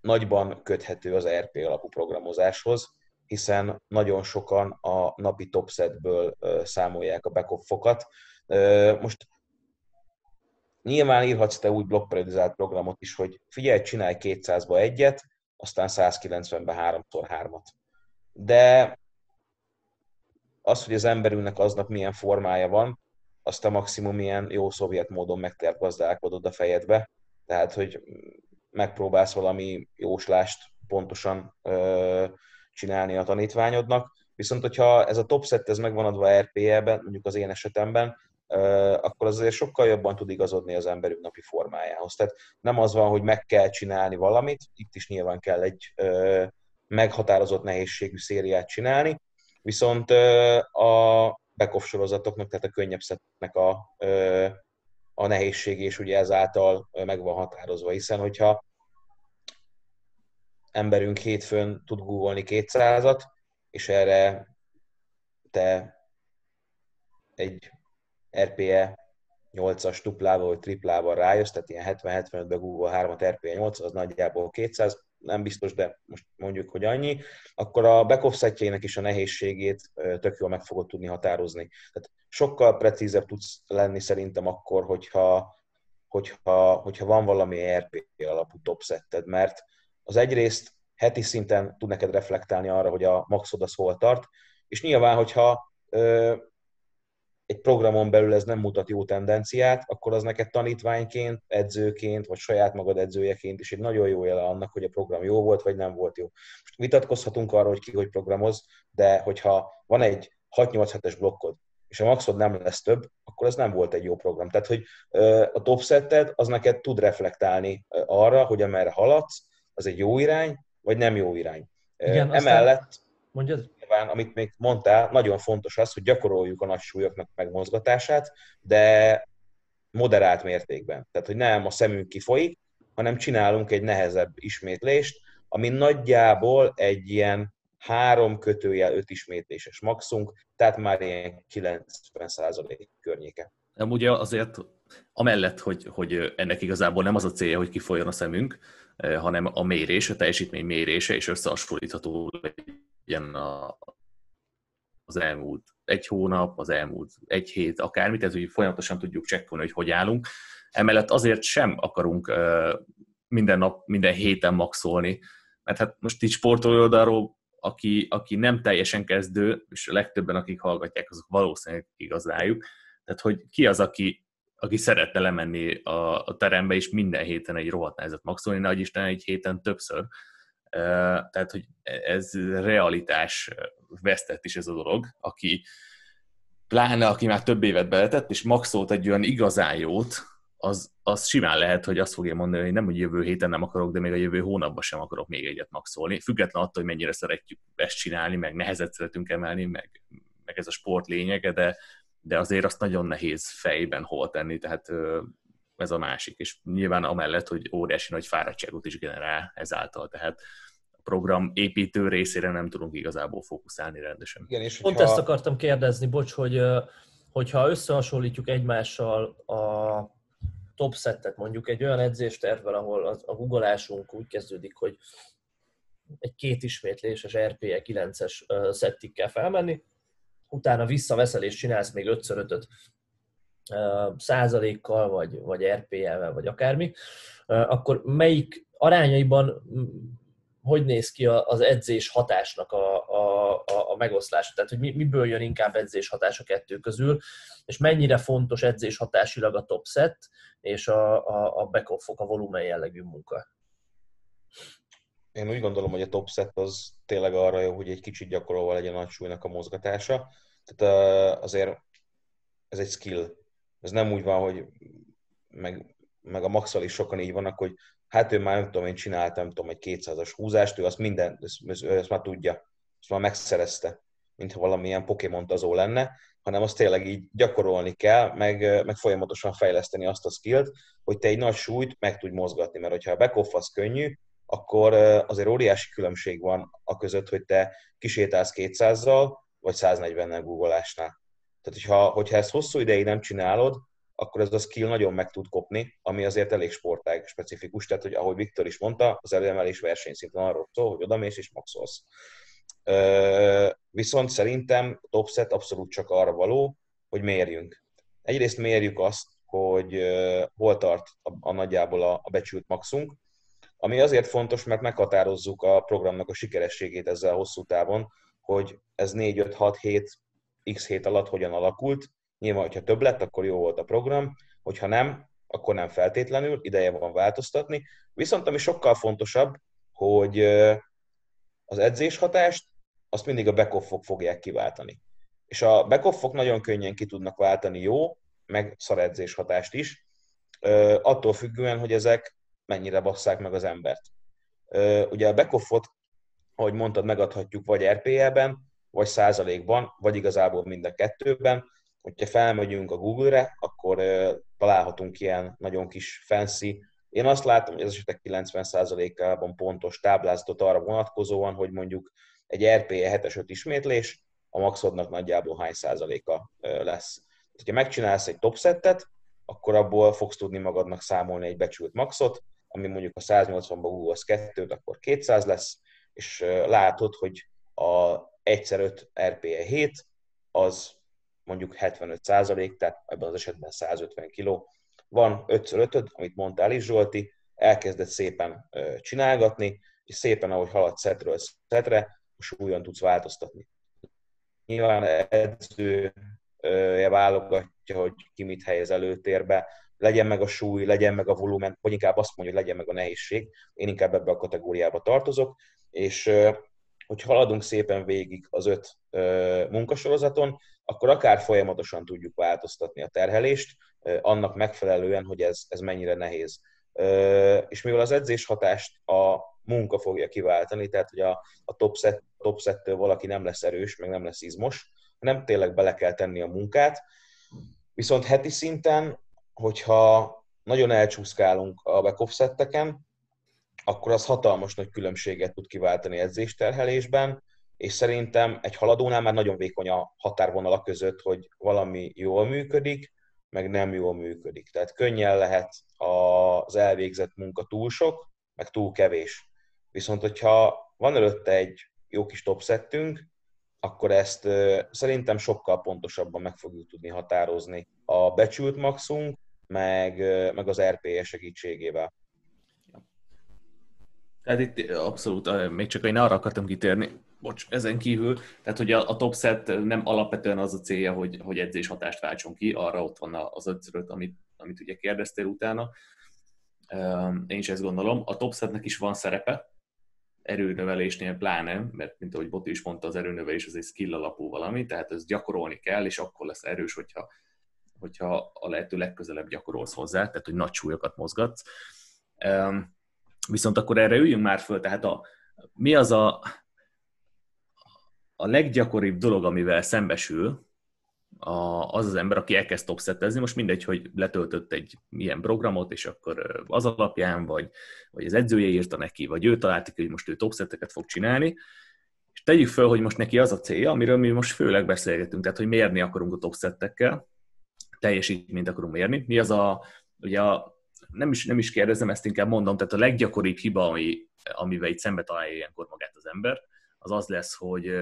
nagyban köthető az RP alapú programozáshoz, hiszen nagyon sokan a napi top setből számolják a back Most Nyilván írhatsz te úgy blokkperiodizált programot is, hogy figyelj, csinálj 200-ba egyet, aztán 190-be háromszor hármat. De az, hogy az emberünknek aznap milyen formája van, azt a maximum ilyen jó szovjet módon megtért gazdálkodod a fejedbe. Tehát, hogy megpróbálsz valami jóslást pontosan ö, csinálni a tanítványodnak. Viszont, hogyha ez a top set ez megvan adva RPE-ben, mondjuk az én esetemben, akkor az azért sokkal jobban tud igazodni az emberünk napi formájához. Tehát nem az van, hogy meg kell csinálni valamit, itt is nyilván kell egy meghatározott nehézségű szériát csinálni, viszont a back sorozatoknak, tehát a könnyebb szetnek a, a nehézség és ugye ezáltal meg van határozva, hiszen hogyha emberünk hétfőn tud googolni 200-at, és erre te egy RPE 8-as duplával vagy triplával rájössz, tehát ilyen 70-75-be Google 3-at RPA 8, az nagyjából 200, nem biztos, de most mondjuk, hogy annyi, akkor a back is a nehézségét tök jól meg fogod tudni határozni. Tehát sokkal precízebb tudsz lenni szerintem akkor, hogyha, hogyha, hogyha van valami RP alapú topsetted, mert az egyrészt heti szinten tud neked reflektálni arra, hogy a maxod az hol tart, és nyilván, hogyha egy programon belül ez nem mutat jó tendenciát, akkor az neked tanítványként, edzőként, vagy saját magad edzőjeként is egy nagyon jó jele annak, hogy a program jó volt, vagy nem volt jó. Most vitatkozhatunk arról, hogy ki hogy programoz, de hogyha van egy 6-8 hetes blokkod, és a maxod nem lesz több, akkor ez nem volt egy jó program. Tehát, hogy a top setted az neked tud reflektálni arra, hogy amerre haladsz, az egy jó irány, vagy nem jó irány. Igen, Emellett, mondjad? Nyilván, amit még mondtál, nagyon fontos az, hogy gyakoroljuk a nagy súlyoknak megmozgatását, de moderált mértékben. Tehát, hogy nem a szemünk kifolyik, hanem csinálunk egy nehezebb ismétlést, ami nagyjából egy ilyen három kötőjel öt ismétléses maxunk, tehát már ilyen 90% környéke. Nem ugye azért amellett, hogy, hogy ennek igazából nem az a célja, hogy kifolyjon a szemünk, eh, hanem a mérés, a teljesítmény mérése és összehasonlítható legyen a, az elmúlt egy hónap, az elmúlt egy hét, akármit, ez úgy folyamatosan tudjuk csekkolni, hogy hogy állunk. Emellett azért sem akarunk minden nap, minden héten maxolni, mert hát most így sportoló oldalról aki, aki nem teljesen kezdő, és a legtöbben, akik hallgatják, azok valószínűleg igaz rájuk. Tehát, hogy ki az, aki, aki szeretne lemenni a, a terembe, és minden héten egy rohadt maxolni, nagy Isten egy héten többször. Tehát, hogy ez realitás vesztett is ez a dolog, aki pláne aki már több évet beletett, és maxolt egy olyan igazán jót, az, az simán lehet, hogy azt fogja mondani, hogy nem, hogy jövő héten nem akarok, de még a jövő hónapban sem akarok még egyet maxolni. Független attól, hogy mennyire szeretjük ezt csinálni, meg nehezet szeretünk emelni, meg, meg ez a sport lényege, de, de azért azt nagyon nehéz fejben hol tenni, tehát ez a másik. És nyilván amellett, hogy óriási nagy fáradtságot is generál ezáltal, tehát a program építő részére nem tudunk igazából fókuszálni rendesen. Igen, és Pont hogyha... ezt akartam kérdezni, bocs, hogy hogyha összehasonlítjuk egymással a top settet, mondjuk egy olyan edzéstervvel, ahol az, a googolásunk úgy kezdődik, hogy egy két ismétléses RPE 9-es szettig kell felmenni, utána visszaveszel és csinálsz még 5 5 százalékkal, vagy, vagy RPE-vel, vagy akármi, akkor melyik arányaiban hogy néz ki az edzés hatásnak a, a, a, megoszlása, tehát hogy miből jön inkább edzés hatás a kettő közül, és mennyire fontos edzés hatásilag a top set és a, a, a back a volumen jellegű munka. Én úgy gondolom, hogy a top set az tényleg arra jó, hogy egy kicsit gyakorolva legyen a súlynak a mozgatása. Tehát azért ez egy skill. Ez nem úgy van, hogy meg, meg a maxal is sokan így vannak, hogy hát ő már nem tudom, én csináltam, nem tudom, egy 200-as húzást, ő azt minden, ezt, ezt már tudja, ezt már megszerezte, mintha valamilyen Pokémon azó lenne, hanem azt tényleg így gyakorolni kell, meg, meg folyamatosan fejleszteni azt a skillt, hogy te egy nagy súlyt meg tudj mozgatni, mert hogyha a back az könnyű, akkor azért óriási különbség van a között, hogy te kisétálsz 200-zal, vagy 140-nel googolásnál. Tehát, hogyha, hogyha ezt hosszú ideig nem csinálod, akkor ez a skill nagyon meg tud kopni, ami azért elég sportág specifikus, tehát hogy ahogy Viktor is mondta, az előemelés versenyszinten arról szól, hogy odamész és maxolsz. Viszont szerintem a top abszolút csak arra való, hogy mérjünk. Egyrészt mérjük azt, hogy hol tart a, a nagyjából a, a becsült maxunk, ami azért fontos, mert meghatározzuk a programnak a sikerességét ezzel hosszú távon, hogy ez 4-5-6-7 x hét alatt hogyan alakult, Nyilván, hogyha több lett, akkor jó volt a program, hogyha nem, akkor nem feltétlenül, ideje van változtatni. Viszont ami sokkal fontosabb, hogy az edzéshatást azt mindig a backoffok fogják kiváltani. És a backoffok nagyon könnyen ki tudnak váltani jó, meg szaredzés hatást is, attól függően, hogy ezek mennyire basszák meg az embert. Ugye a backoffot, ahogy mondtad, megadhatjuk vagy RPE-ben, vagy százalékban, vagy igazából mind a kettőben, hogyha felmegyünk a Google-re, akkor találhatunk ilyen nagyon kis fancy, én azt látom, hogy az esetek 90%-ában pontos táblázatot arra vonatkozóan, hogy mondjuk egy RPE 7-es 5 ismétlés, a maxodnak nagyjából hány százaléka lesz. Ha megcsinálsz egy top settet, akkor abból fogsz tudni magadnak számolni egy becsült maxot, ami mondjuk a 180-ba az 2, akkor 200 lesz, és látod, hogy a 1x5 RPE 7 az mondjuk 75 százalék, tehát ebben az esetben 150 kg. Van 5x5 amit mondtál is Zsolti, elkezded szépen csinálgatni, és szépen, ahogy halad szetről szetre, a súlyon tudsz változtatni. Nyilván edző válogatja, hogy ki mit helyez előtérbe, legyen meg a súly, legyen meg a volumen, vagy inkább azt mondja, hogy legyen meg a nehézség. Én inkább ebbe a kategóriába tartozok, és hogy haladunk szépen végig az öt munkasorozaton, akkor akár folyamatosan tudjuk változtatni a terhelést, annak megfelelően, hogy ez, ez mennyire nehéz. És mivel az edzés hatást a munka fogja kiváltani, tehát hogy a, a top, set, top settől valaki nem lesz erős, meg nem lesz izmos, nem tényleg bele kell tenni a munkát. Viszont heti szinten, hogyha nagyon elcsúszkálunk a back setteken, akkor az hatalmas nagy különbséget tud kiváltani edzésterhelésben, és szerintem egy haladónál már nagyon vékony a határvonala között, hogy valami jól működik, meg nem jól működik. Tehát könnyen lehet az elvégzett munka túl sok, meg túl kevés. Viszont, hogyha van előtte egy jó kis topsettünk, akkor ezt szerintem sokkal pontosabban meg fogjuk tudni határozni a becsült maxunk, meg, meg az RPE segítségével. Tehát itt abszolút, még csak én arra akartam kitérni, bocs, ezen kívül, tehát hogy a, a top set nem alapvetően az a célja, hogy, hogy edzés hatást váltson ki, arra ott van az ötszöröt, amit, amit ugye kérdeztél utána. Én is ezt gondolom. A top setnek is van szerepe, erőnövelésnél pláne, mert mint ahogy Boti is mondta, az erőnövelés az egy skill alapú valami, tehát ez gyakorolni kell, és akkor lesz erős, hogyha, hogyha a lehető legközelebb gyakorolsz hozzá, tehát hogy nagy súlyokat mozgatsz. Viszont akkor erre üljünk már föl, tehát a, mi az a, a leggyakoribb dolog, amivel szembesül a, az az ember, aki elkezd topszettezni, most mindegy, hogy letöltött egy ilyen programot, és akkor az alapján, vagy, vagy az edzője írta neki, vagy ő találta hogy most ő topszetteket fog csinálni, és tegyük föl, hogy most neki az a célja, amiről mi most főleg beszélgetünk, tehát hogy mérni akarunk a topszettekkel, teljesítményt akarunk mérni. Mi az a, ugye a, nem is, nem is kérdezem, ezt inkább mondom, tehát a leggyakoribb hiba, ami, amivel itt szembe találja ilyenkor magát az ember, az az lesz, hogy,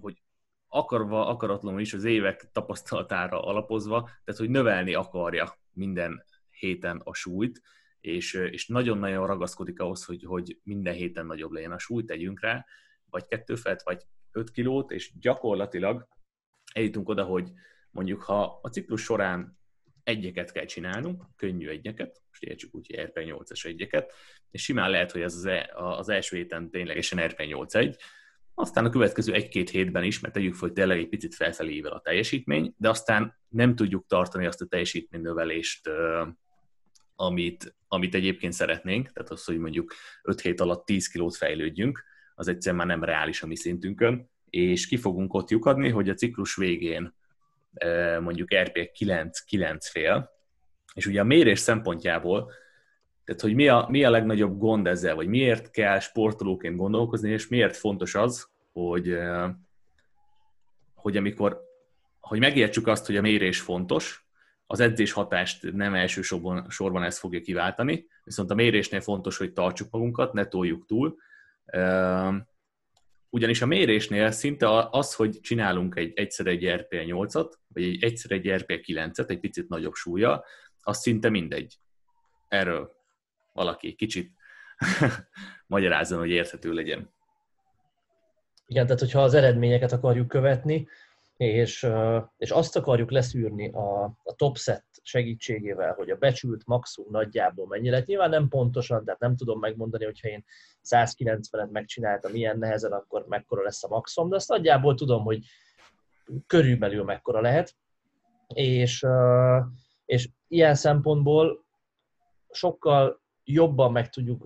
hogy akarva, akaratlanul is az évek tapasztalatára alapozva, tehát hogy növelni akarja minden héten a súlyt, és, és nagyon-nagyon ragaszkodik ahhoz, hogy, hogy minden héten nagyobb legyen a súly, tegyünk rá, vagy kettő felt, vagy öt kilót, és gyakorlatilag eljutunk oda, hogy mondjuk ha a ciklus során egyeket kell csinálnunk, könnyű egyeket, most értsük úgy, hogy RP8-as egyeket, és simán lehet, hogy ez az, e, az első héten ténylegesen RP8-1, aztán a következő egy-két hétben is, mert tegyük fel, hogy tényleg egy picit felfelé a teljesítmény, de aztán nem tudjuk tartani azt a teljesítménynövelést, amit, amit egyébként szeretnénk, tehát az, hogy mondjuk 5 hét alatt 10 kilót fejlődjünk, az egyszerűen már nem reális a mi szintünkön, és ki fogunk ott lyukadni, hogy a ciklus végén mondjuk RP 9-9 fél, és ugye a mérés szempontjából, tehát hogy mi a, mi a legnagyobb gond ezzel, vagy miért kell sportolóként gondolkozni, és miért fontos az, hogy, hogy amikor, hogy megértsük azt, hogy a mérés fontos, az edzés hatást nem elsősorban sorban ezt fogja kiváltani, viszont a mérésnél fontos, hogy tartsuk magunkat, ne toljuk túl, ugyanis a mérésnél szinte az, hogy csinálunk egy egyszer egy RP8-at, vagy egy egyszer egy RP9-et, egy picit nagyobb súlya, az szinte mindegy. Erről valaki kicsit magyarázzon, hogy érthető legyen. Igen, tehát hogyha az eredményeket akarjuk követni, és, és azt akarjuk leszűrni a, a top set segítségével, hogy a becsült maximum nagyjából mennyi lett. Nyilván nem pontosan, tehát nem tudom megmondani, hogyha én 190-et megcsináltam ilyen nehezen, akkor mekkora lesz a maximum, de azt nagyjából tudom, hogy körülbelül mekkora lehet. És, és ilyen szempontból sokkal jobban meg tudjuk,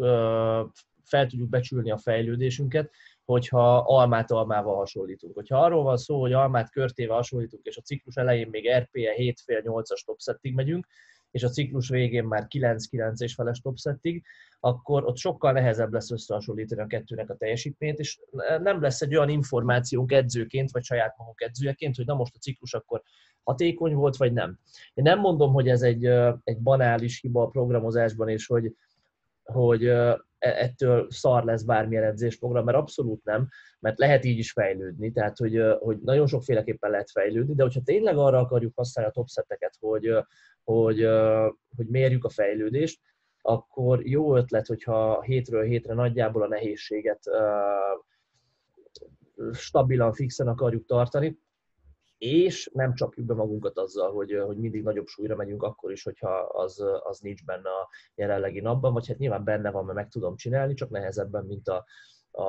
fel tudjuk becsülni a fejlődésünket, hogyha almát almával hasonlítunk. Hogyha arról van szó, hogy almát körtével hasonlítunk, és a ciklus elején még RPE 7 fél 8-as topsettig megyünk, és a ciklus végén már 9-9 és feles topsettig, akkor ott sokkal nehezebb lesz összehasonlítani a kettőnek a teljesítményt, és nem lesz egy olyan információnk edzőként, vagy saját magunk edzőjeként, hogy na most a ciklus akkor hatékony volt, vagy nem. Én nem mondom, hogy ez egy, egy banális hiba a programozásban, és hogy, hogy ettől szar lesz bármilyen edzésprogram, mert abszolút nem, mert lehet így is fejlődni, tehát hogy, hogy nagyon sokféleképpen lehet fejlődni, de hogyha tényleg arra akarjuk használni a topseteket, hogy, hogy, hogy mérjük a fejlődést, akkor jó ötlet, hogyha hétről hétre nagyjából a nehézséget stabilan, fixen akarjuk tartani, és nem csapjuk be magunkat azzal, hogy, hogy mindig nagyobb súlyra megyünk akkor is, hogyha az, az nincs benne a jelenlegi napban, vagy hát nyilván benne van, mert meg tudom csinálni, csak nehezebben, mint a, a,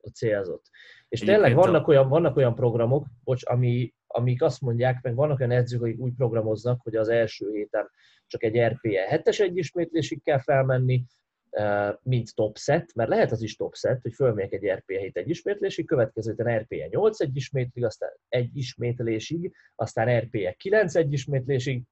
a célzott. És tényleg vannak olyan, vannak olyan programok, bocs, ami, amik azt mondják, meg vannak olyan edzők, akik úgy programoznak, hogy az első héten csak egy RPE 7-es egyismétlésig kell felmenni, mint top set, mert lehet az is top set, hogy fölmegyek egy RPE 7 egy ismétlésig, következő héten RPE 8 egy ismétlésig, aztán egy ismétlésig, aztán RPE 9 egy ismétlésig,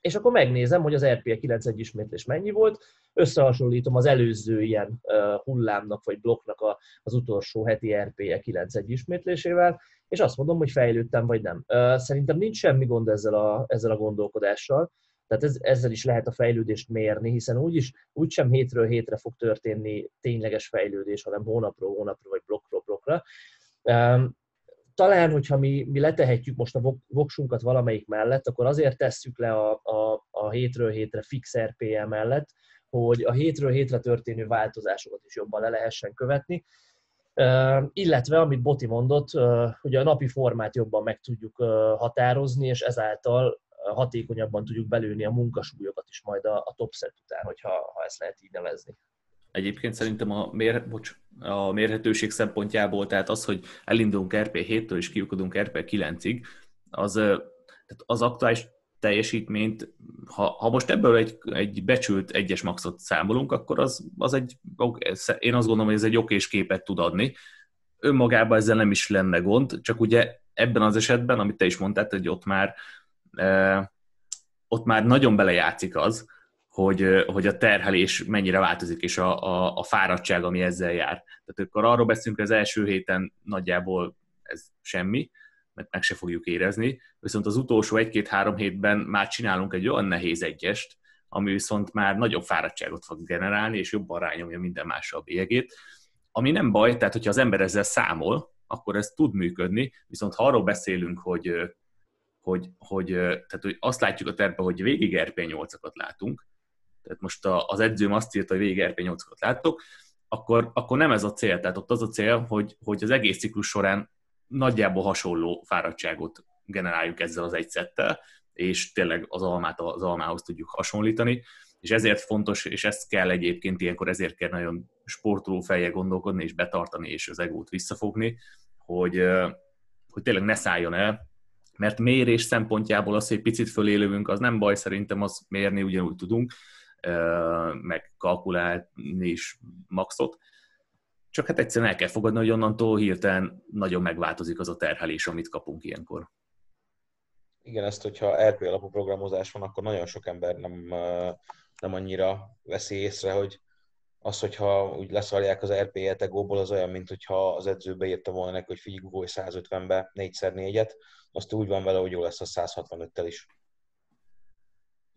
és akkor megnézem, hogy az RPE 9 egy ismétlés mennyi volt, összehasonlítom az előző ilyen hullámnak vagy blokknak az utolsó heti RPE 9 egy ismétlésével, és azt mondom, hogy fejlődtem vagy nem. Szerintem nincs semmi gond ezzel a, ezzel a gondolkodással, tehát ez, ezzel is lehet a fejlődést mérni, hiszen úgyis úgysem hétről hétre fog történni tényleges fejlődés, hanem hónapról hónapra vagy blokkról blokkra. Talán, hogyha mi, mi letehetjük most a voksunkat valamelyik mellett, akkor azért tesszük le a, a, a hétről hétre fix RPM mellett, hogy a hétről hétre történő változásokat is jobban le lehessen követni, illetve, amit Boti mondott, hogy a napi formát jobban meg tudjuk határozni, és ezáltal hatékonyabban tudjuk belőni a munkasúlyokat is majd a, a top set után, hogyha ha ezt lehet így nevezni. Egyébként szerintem a, mér, bocs, a mérhetőség szempontjából, tehát az, hogy elindulunk RP7-től és kiukadunk RP9-ig, az, tehát az aktuális teljesítményt, ha, ha most ebből egy, egy becsült egyes maxot számolunk, akkor az, az egy, én azt gondolom, hogy ez egy okés képet tud adni. Önmagában ezzel nem is lenne gond, csak ugye ebben az esetben, amit te is mondtál, hogy ott már ott már nagyon belejátszik az, hogy, hogy a terhelés mennyire változik, és a, a, a fáradtság, ami ezzel jár. Tehát akkor arról beszélünk, hogy az első héten nagyjából ez semmi, mert meg se fogjuk érezni, viszont az utolsó egy-két-három hétben már csinálunk egy olyan nehéz egyest, ami viszont már nagyobb fáradtságot fog generálni, és jobban rányomja minden másra a bélyegét. Ami nem baj, tehát hogyha az ember ezzel számol, akkor ez tud működni, viszont ha arról beszélünk, hogy hogy, hogy, tehát, hogy azt látjuk a tervben, hogy végig RP8-akat látunk, tehát most az edzőm azt írta, hogy végig RP8-akat látok, akkor, akkor nem ez a cél. Tehát ott az a cél, hogy, hogy az egész ciklus során nagyjából hasonló fáradtságot generáljuk ezzel az egy szettel, és tényleg az almát az almához tudjuk hasonlítani, és ezért fontos, és ezt kell egyébként ilyenkor, ezért kell nagyon sportoló fejje gondolkodni, és betartani, és az egót visszafogni, hogy, hogy tényleg ne szálljon el, mert mérés szempontjából az, hogy picit fölélőünk, az nem baj, szerintem az mérni ugyanúgy tudunk, meg kalkulálni is maxot. Csak hát egyszerűen el kell fogadni, hogy onnantól hirtelen nagyon megváltozik az a terhelés, amit kapunk ilyenkor. Igen, ezt, hogyha RP alapú programozás van, akkor nagyon sok ember nem, nem annyira veszi észre, hogy az, hogyha úgy leszarják az RP-et egóból, az olyan, mint hogyha az edző beírta volna neki, hogy figyelj, gugolj 150-be 4x4-et, azt úgy van vele, hogy jó lesz a 165-tel is.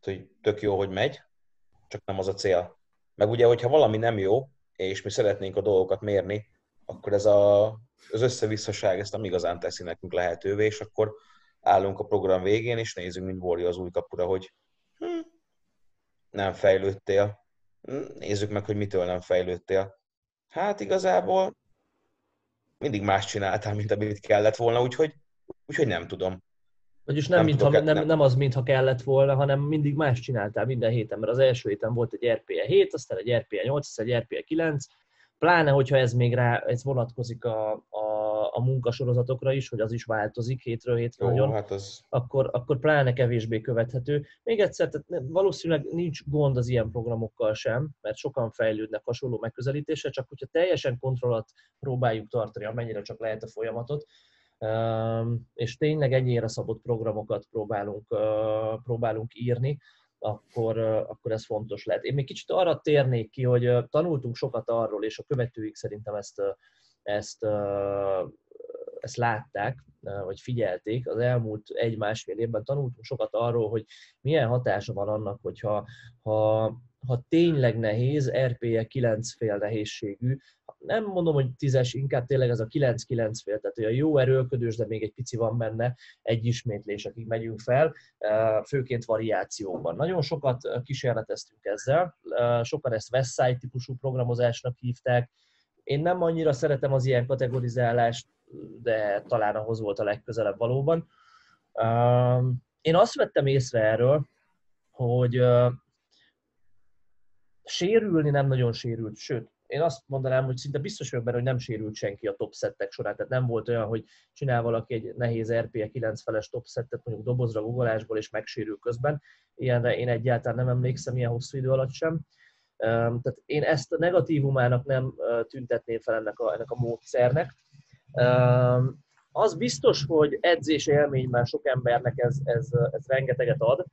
Hogy tök jó, hogy megy, csak nem az a cél. Meg ugye, hogyha valami nem jó, és mi szeretnénk a dolgokat mérni, akkor ez a, az összevisszaság ezt nem igazán teszi nekünk lehetővé, és akkor állunk a program végén, és nézzünk, mint Borja az új kapura, hogy hm, nem fejlődtél, nézzük meg, hogy mitől nem fejlődtél. Hát igazából mindig más csináltál, mint amit kellett volna, úgyhogy, úgyhogy nem tudom. Vagyis nem, nem, mintha, nem, nem, nem az, mintha kellett volna, hanem mindig más csináltál minden héten, mert az első héten volt egy RPE 7, aztán egy RPE 8, aztán egy RPE 9, pláne, hogyha ez még rá, ez vonatkozik a, a, a munkasorozatokra is, hogy az is változik hétről hétre Jó, nagyon, hát az... akkor, akkor pláne kevésbé követhető. Még egyszer, tehát valószínűleg nincs gond az ilyen programokkal sem, mert sokan fejlődnek hasonló megközelítése, csak hogyha teljesen kontrollat próbáljuk tartani, amennyire csak lehet a folyamatot, és tényleg ennyire szabott programokat próbálunk, próbálunk írni, akkor, akkor ez fontos lehet. Én még kicsit arra térnék ki, hogy tanultunk sokat arról, és a követőik szerintem ezt, ezt, ezt látták, vagy figyelték, az elmúlt egy-másfél évben tanultunk sokat arról, hogy milyen hatása van annak, hogyha ha, ha tényleg nehéz, RPE 9 fél nehézségű, nem mondom, hogy tízes, inkább tényleg ez a 9-9 fél, tehát olyan jó erőlködős, de még egy pici van benne, egy ismétlés, akik megyünk fel, főként variációban. Nagyon sokat kísérleteztünk ezzel, sokan ezt Westside típusú programozásnak hívták, én nem annyira szeretem az ilyen kategorizálást, de talán ahhoz volt a legközelebb valóban. Én azt vettem észre erről, hogy sérülni nem nagyon sérült, sőt, én azt mondanám, hogy szinte biztos vagyok benne, hogy nem sérült senki a top szettek során, tehát nem volt olyan, hogy csinál valaki egy nehéz RPE 9 feles top szettet mondjuk dobozra, googolásból, és megsérül közben. Ilyenre én egyáltalán nem emlékszem ilyen hosszú idő alatt sem. Tehát én ezt a negatívumának nem tüntetném fel ennek a, ennek a módszernek. Az biztos, hogy edzés élményben sok embernek ez, ez, ez rengeteget ad,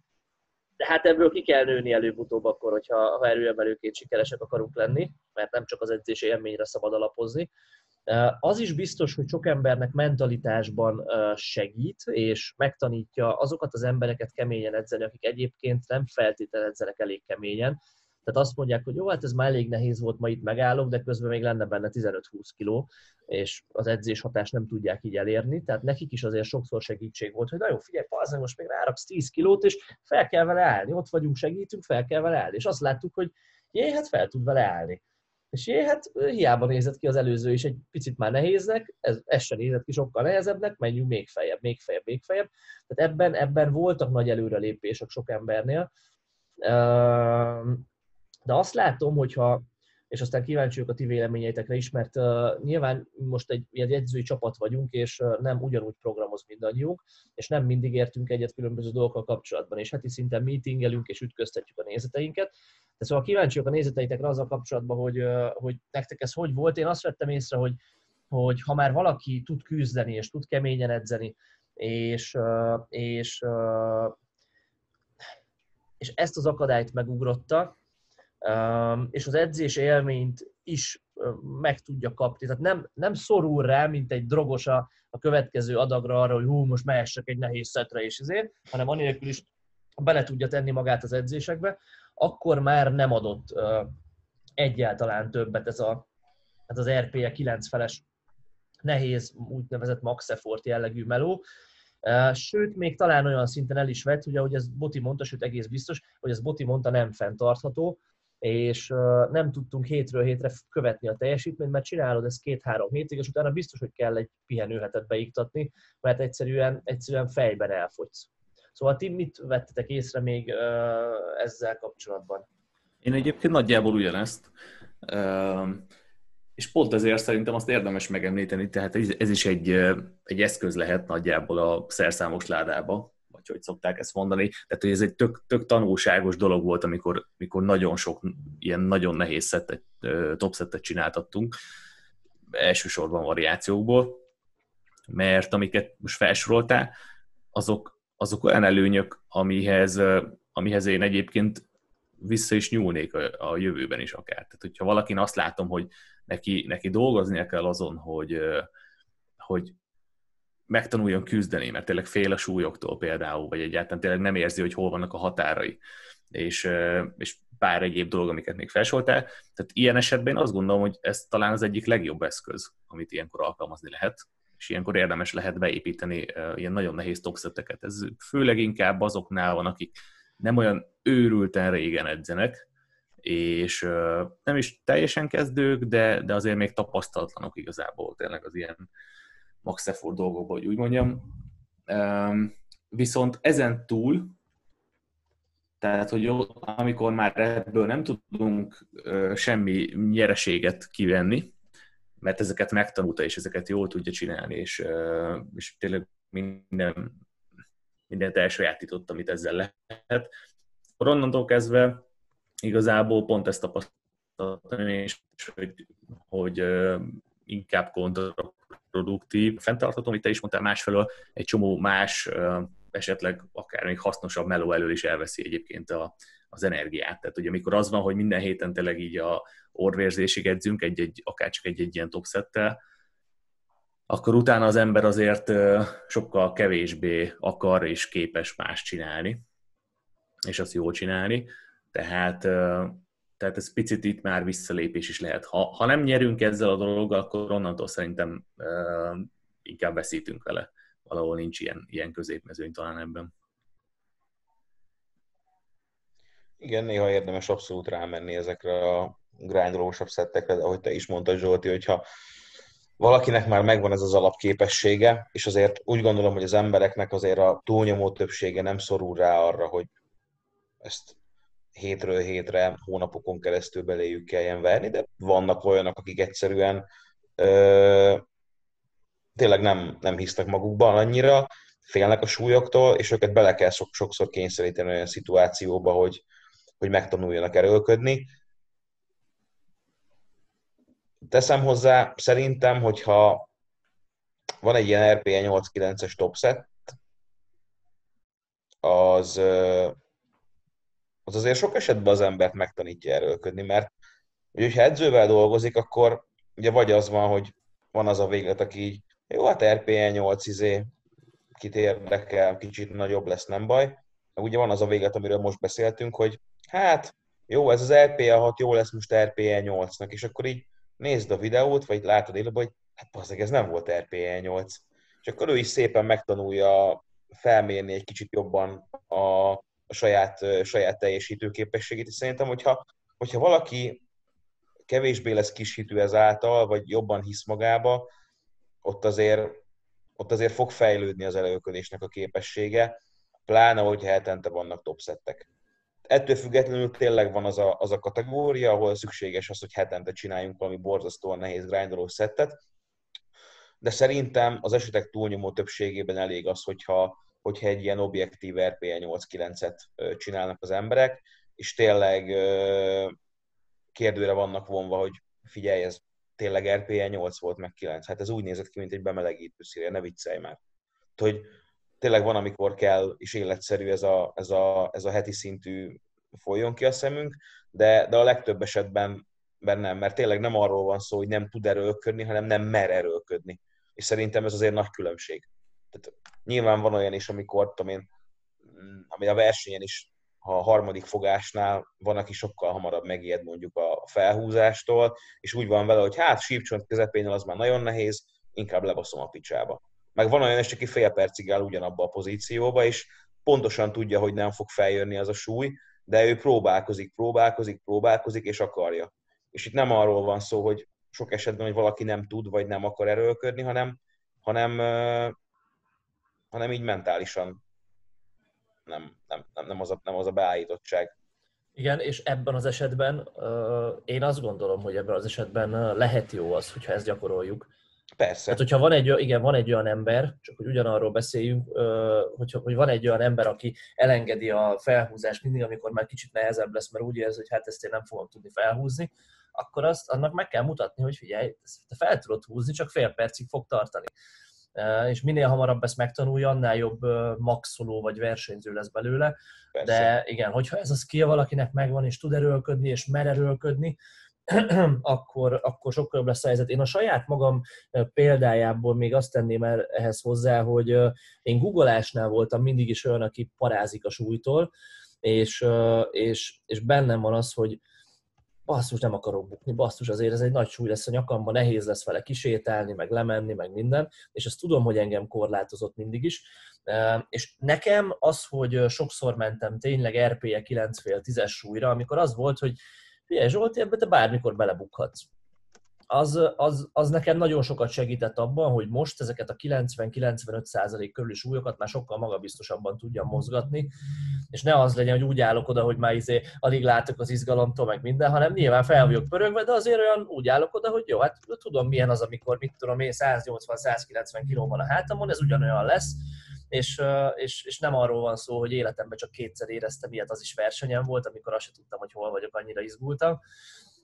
de hát ebből ki kell nőni előbb-utóbb akkor, hogyha ha erőemelőként sikeresek akarunk lenni, mert nem csak az edzés élményre szabad alapozni. Az is biztos, hogy sok embernek mentalitásban segít, és megtanítja azokat az embereket keményen edzeni, akik egyébként nem feltétlenül edzenek elég keményen, tehát azt mondják, hogy jó, hát ez már elég nehéz volt, ma itt megállok, de közben még lenne benne 15-20 kiló, és az edzés hatást nem tudják így elérni. Tehát nekik is azért sokszor segítség volt, hogy na jó, figyelj, az most még ráraksz 10 kilót, és fel kell vele állni. Ott vagyunk, segítünk, fel kell vele állni. És azt láttuk, hogy jé, hát fel tud vele állni. És jé, hát hiába nézett ki az előző is egy picit már nehéznek, ez, ez sem nézett ki sokkal nehezebbnek, menjünk még feljebb, még feljebb, még feljebb. Tehát ebben, ebben voltak nagy előrelépések sok embernél. De azt látom, hogyha, és aztán kíváncsi vagyok a ti véleményeitekre is, mert uh, nyilván most egy ilyen edzői csapat vagyunk, és uh, nem ugyanúgy programoz mindannyiunk, és nem mindig értünk egyet különböző dolgokkal kapcsolatban, és heti szinten meetingelünk, és ütköztetjük a nézeteinket. De szóval kíváncsi vagyok a nézeteitekre azzal kapcsolatban, hogy, uh, hogy nektek ez hogy volt. Én azt vettem észre, hogy, hogy ha már valaki tud küzdeni, és tud keményen edzeni, és, és, és ezt az akadályt megugrotta, és az edzés élményt is meg tudja kapni. Tehát nem, nem szorul rá, mint egy drogos a, a következő adagra arra, hogy hú, most mehessek egy nehéz szetre és ezért, hanem anélkül is bele tudja tenni magát az edzésekbe, akkor már nem adott egyáltalán többet ez a, ez az RPE 9 feles nehéz, úgynevezett max effort jellegű meló. Sőt, még talán olyan szinten el is vett, hogy ahogy ez Boti mondta, sőt egész biztos, hogy ez Boti mondta nem fenntartható, és nem tudtunk hétről hétre követni a teljesítményt, mert csinálod ezt két-három hétig, és utána biztos, hogy kell egy pihenőhetet beiktatni, mert egyszerűen, egyszerűen fejben elfogysz. Szóval ti mit vettetek észre még ezzel kapcsolatban? Én egyébként nagyjából ugyanezt. És pont ezért szerintem azt érdemes megemlíteni, tehát ez is egy, egy eszköz lehet nagyjából a szerszámos ládába, vagy hogy szokták ezt mondani. Tehát, hogy ez egy tök, tök tanulságos dolog volt, amikor, amikor nagyon sok ilyen nagyon nehéz szettet, top szettet csináltattunk, elsősorban variációkból, mert amiket most felsoroltál, azok, azok olyan előnyök, amihez, amihez én egyébként vissza is nyúlnék a, a jövőben is akár. Tehát, hogyha valakin azt látom, hogy neki, neki dolgoznia kell azon, hogy, hogy megtanuljon küzdeni, mert tényleg fél a súlyoktól például, vagy egyáltalán tényleg nem érzi, hogy hol vannak a határai, és, és pár egyéb dolog, amiket még felsoltál. Tehát ilyen esetben én azt gondolom, hogy ez talán az egyik legjobb eszköz, amit ilyenkor alkalmazni lehet, és ilyenkor érdemes lehet beépíteni ilyen nagyon nehéz toxeteket. Ez főleg inkább azoknál van, akik nem olyan őrülten régen edzenek, és nem is teljesen kezdők, de, de azért még tapasztalatlanok igazából tényleg az ilyen max effort dolgokba, hogy úgy mondjam. Viszont ezen túl, tehát, hogy amikor már ebből nem tudunk semmi nyereséget kivenni, mert ezeket megtanulta, és ezeket jól tudja csinálni, és, és tényleg minden, mindent elsajátított, amit ezzel lehet. Onnantól kezdve igazából pont ezt tapasztaltam, és hogy, hogy inkább kontra produktív, fenntartható, amit te is mondtál, másfelől egy csomó más, esetleg akár még hasznosabb meló elől is elveszi egyébként a, az energiát. Tehát ugye amikor az van, hogy minden héten tényleg így a orvérzésig edzünk, egy-egy, akár csak egy-egy ilyen topszettel, akkor utána az ember azért sokkal kevésbé akar és képes más csinálni, és azt jól csinálni. Tehát, tehát ez picit itt már visszalépés is lehet. Ha, ha nem nyerünk ezzel a dologgal, akkor onnantól szerintem inkább veszítünk vele. Valahol nincs ilyen, ilyen középmezőny talán ebben. Igen, néha érdemes abszolút rámenni ezekre a grindolósabb szettekre, de ahogy te is mondtad, Zsolti, hogyha valakinek már megvan ez az alapképessége, és azért úgy gondolom, hogy az embereknek azért a túlnyomó többsége nem szorul rá arra, hogy ezt hétről hétre, hónapokon keresztül beléjük kelljen verni, de vannak olyanok, akik egyszerűen ö, tényleg nem, nem hisznek magukban annyira, félnek a súlyoktól, és őket bele kell sok, sokszor kényszeríteni olyan szituációba, hogy, hogy megtanuljanak erőlködni. Teszem hozzá, szerintem, hogyha van egy ilyen RPE 8-9-es topset, az, az azért sok esetben az embert megtanítja erőlködni, mert ugye, ha edzővel dolgozik, akkor ugye vagy az van, hogy van az a véglet, aki így, jó, hát RPE 8 izé, kit érdekel, kicsit nagyobb lesz, nem baj. Meg ugye van az a véglet, amiről most beszéltünk, hogy hát jó, ez az RPE 6 jó lesz most RPE 8-nak, és akkor így nézd a videót, vagy látod élőben, hogy hát bazdeg, ez nem volt RPE 8. És akkor ő is szépen megtanulja felmérni egy kicsit jobban a, a saját, saját teljesítő képességét, és szerintem, hogyha, hogyha valaki kevésbé lesz kishitű ezáltal, vagy jobban hisz magába, ott azért, ott azért fog fejlődni az előködésnek a képessége, pláne, hogyha hetente vannak topszettek ettől függetlenül tényleg van az a, az a kategória, ahol szükséges az, hogy hetente csináljunk valami borzasztóan nehéz grindoló szettet, de szerintem az esetek túlnyomó többségében elég az, hogyha, hogyha egy ilyen objektív RPE 8-9-et csinálnak az emberek, és tényleg kérdőre vannak vonva, hogy figyelj, ez tényleg RPE 8 volt, meg 9. Hát ez úgy nézett ki, mint egy bemelegítő szíria, ne viccelj már. Hogy tényleg van, amikor kell, és életszerű ez a, ez a, ez a heti szintű folyjon ki a szemünk, de, de a legtöbb esetben bennem, mert tényleg nem arról van szó, hogy nem tud erőlködni, hanem nem mer erőlködni. És szerintem ez azért nagy különbség. Tehát nyilván van olyan is, amikor, tudom én, ami a versenyen is, ha a harmadik fogásnál van, aki sokkal hamarabb megijed mondjuk a felhúzástól, és úgy van vele, hogy hát sípcsont közepénél az már nagyon nehéz, inkább lebaszom a picsába. Meg van olyan is, aki fél percig áll ugyanabba a pozícióba, és pontosan tudja, hogy nem fog feljönni az a súly, de ő próbálkozik, próbálkozik, próbálkozik, és akarja. És itt nem arról van szó, hogy sok esetben, hogy valaki nem tud, vagy nem akar erőlködni, hanem, hanem, hanem így mentálisan nem, nem, nem, nem, az a, nem az a beállítottság. Igen, és ebben az esetben uh, én azt gondolom, hogy ebben az esetben lehet jó az, hogyha ezt gyakoroljuk, Persze. Tehát, hogyha van egy, igen, van egy olyan ember, csak hogy ugyanarról beszéljünk, hogy, hogy van egy olyan ember, aki elengedi a felhúzást mindig, amikor már kicsit nehezebb lesz, mert úgy érzi, hogy hát ezt én nem fogom tudni felhúzni, akkor azt annak meg kell mutatni, hogy figyelj, te fel tudod húzni, csak fél percig fog tartani. És minél hamarabb ezt megtanulja, annál jobb maxoló vagy versenyző lesz belőle. Persze. De igen, hogyha ez a skill valakinek megvan, és tud erőlködni, és mer erőlködni, akkor, akkor sokkal jobb lesz a helyzet. Én a saját magam példájából még azt tenném el ehhez hozzá, hogy én googleásnál voltam mindig is olyan, aki parázik a súlytól, és, és, és bennem van az, hogy basszus, nem akarok bukni, basszus, azért ez egy nagy súly lesz a nyakamban, nehéz lesz vele kisétálni, meg lemenni, meg minden, és ezt tudom, hogy engem korlátozott mindig is, és nekem az, hogy sokszor mentem tényleg RP-je 9,5-10-es súlyra, amikor az volt, hogy Figyelj Zsolti, ebbe te bármikor belebukhatsz. Az, az, az nekem nagyon sokat segített abban, hogy most ezeket a 90-95% körüli súlyokat már sokkal magabiztosabban tudjam mozgatni, és ne az legyen, hogy úgy állok oda, hogy már izé, alig látok az izgalomtól, meg minden, hanem nyilván fel vagyok pörögve, de azért olyan úgy állok oda, hogy jó, hát tudom milyen az, amikor mit tudom én, 180-190 kiló van a hátamon, ez ugyanolyan lesz, és, és, és nem arról van szó, hogy életemben csak kétszer éreztem ilyet, az is versenyen volt, amikor azt sem tudtam, hogy hol vagyok, annyira izgultam,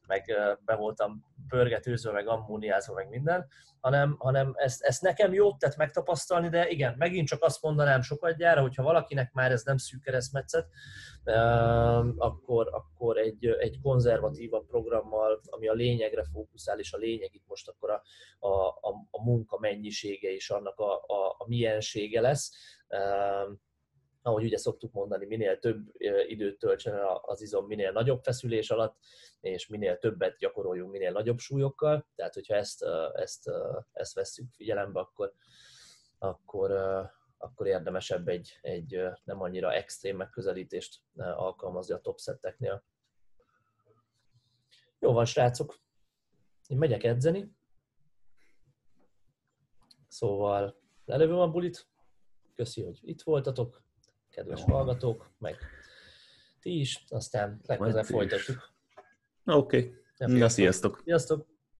meg be voltam pörgetőzve, meg ammóniázva, meg minden, hanem, hanem ezt, ezt nekem jót tett megtapasztalni, de igen, megint csak azt mondanám sokat gyára, hogyha valakinek már ez nem szűk keresztmetszet, akkor, akkor egy, egy konzervatívabb programmal, ami a lényegre fókuszál, és a lényeg itt most akkor a, a, a, a munka mennyisége és annak a, a, a miensége lesz, ahogy ugye szoktuk mondani, minél több időt töltsen az izom, minél nagyobb feszülés alatt, és minél többet gyakoroljunk, minél nagyobb súlyokkal. Tehát, hogyha ezt, ezt, ezt vesszük figyelembe, akkor, akkor, akkor érdemesebb egy, egy nem annyira extrém megközelítést alkalmazni a top szetteknél. Jó van, srácok. Én megyek edzeni. Szóval lelövöm a bulit. Köszi, hogy itt voltatok kedves hallgatók, meg ti is, aztán legközelebb folytatjuk. Oké, okay. Na, sziasztok! Sziasztok!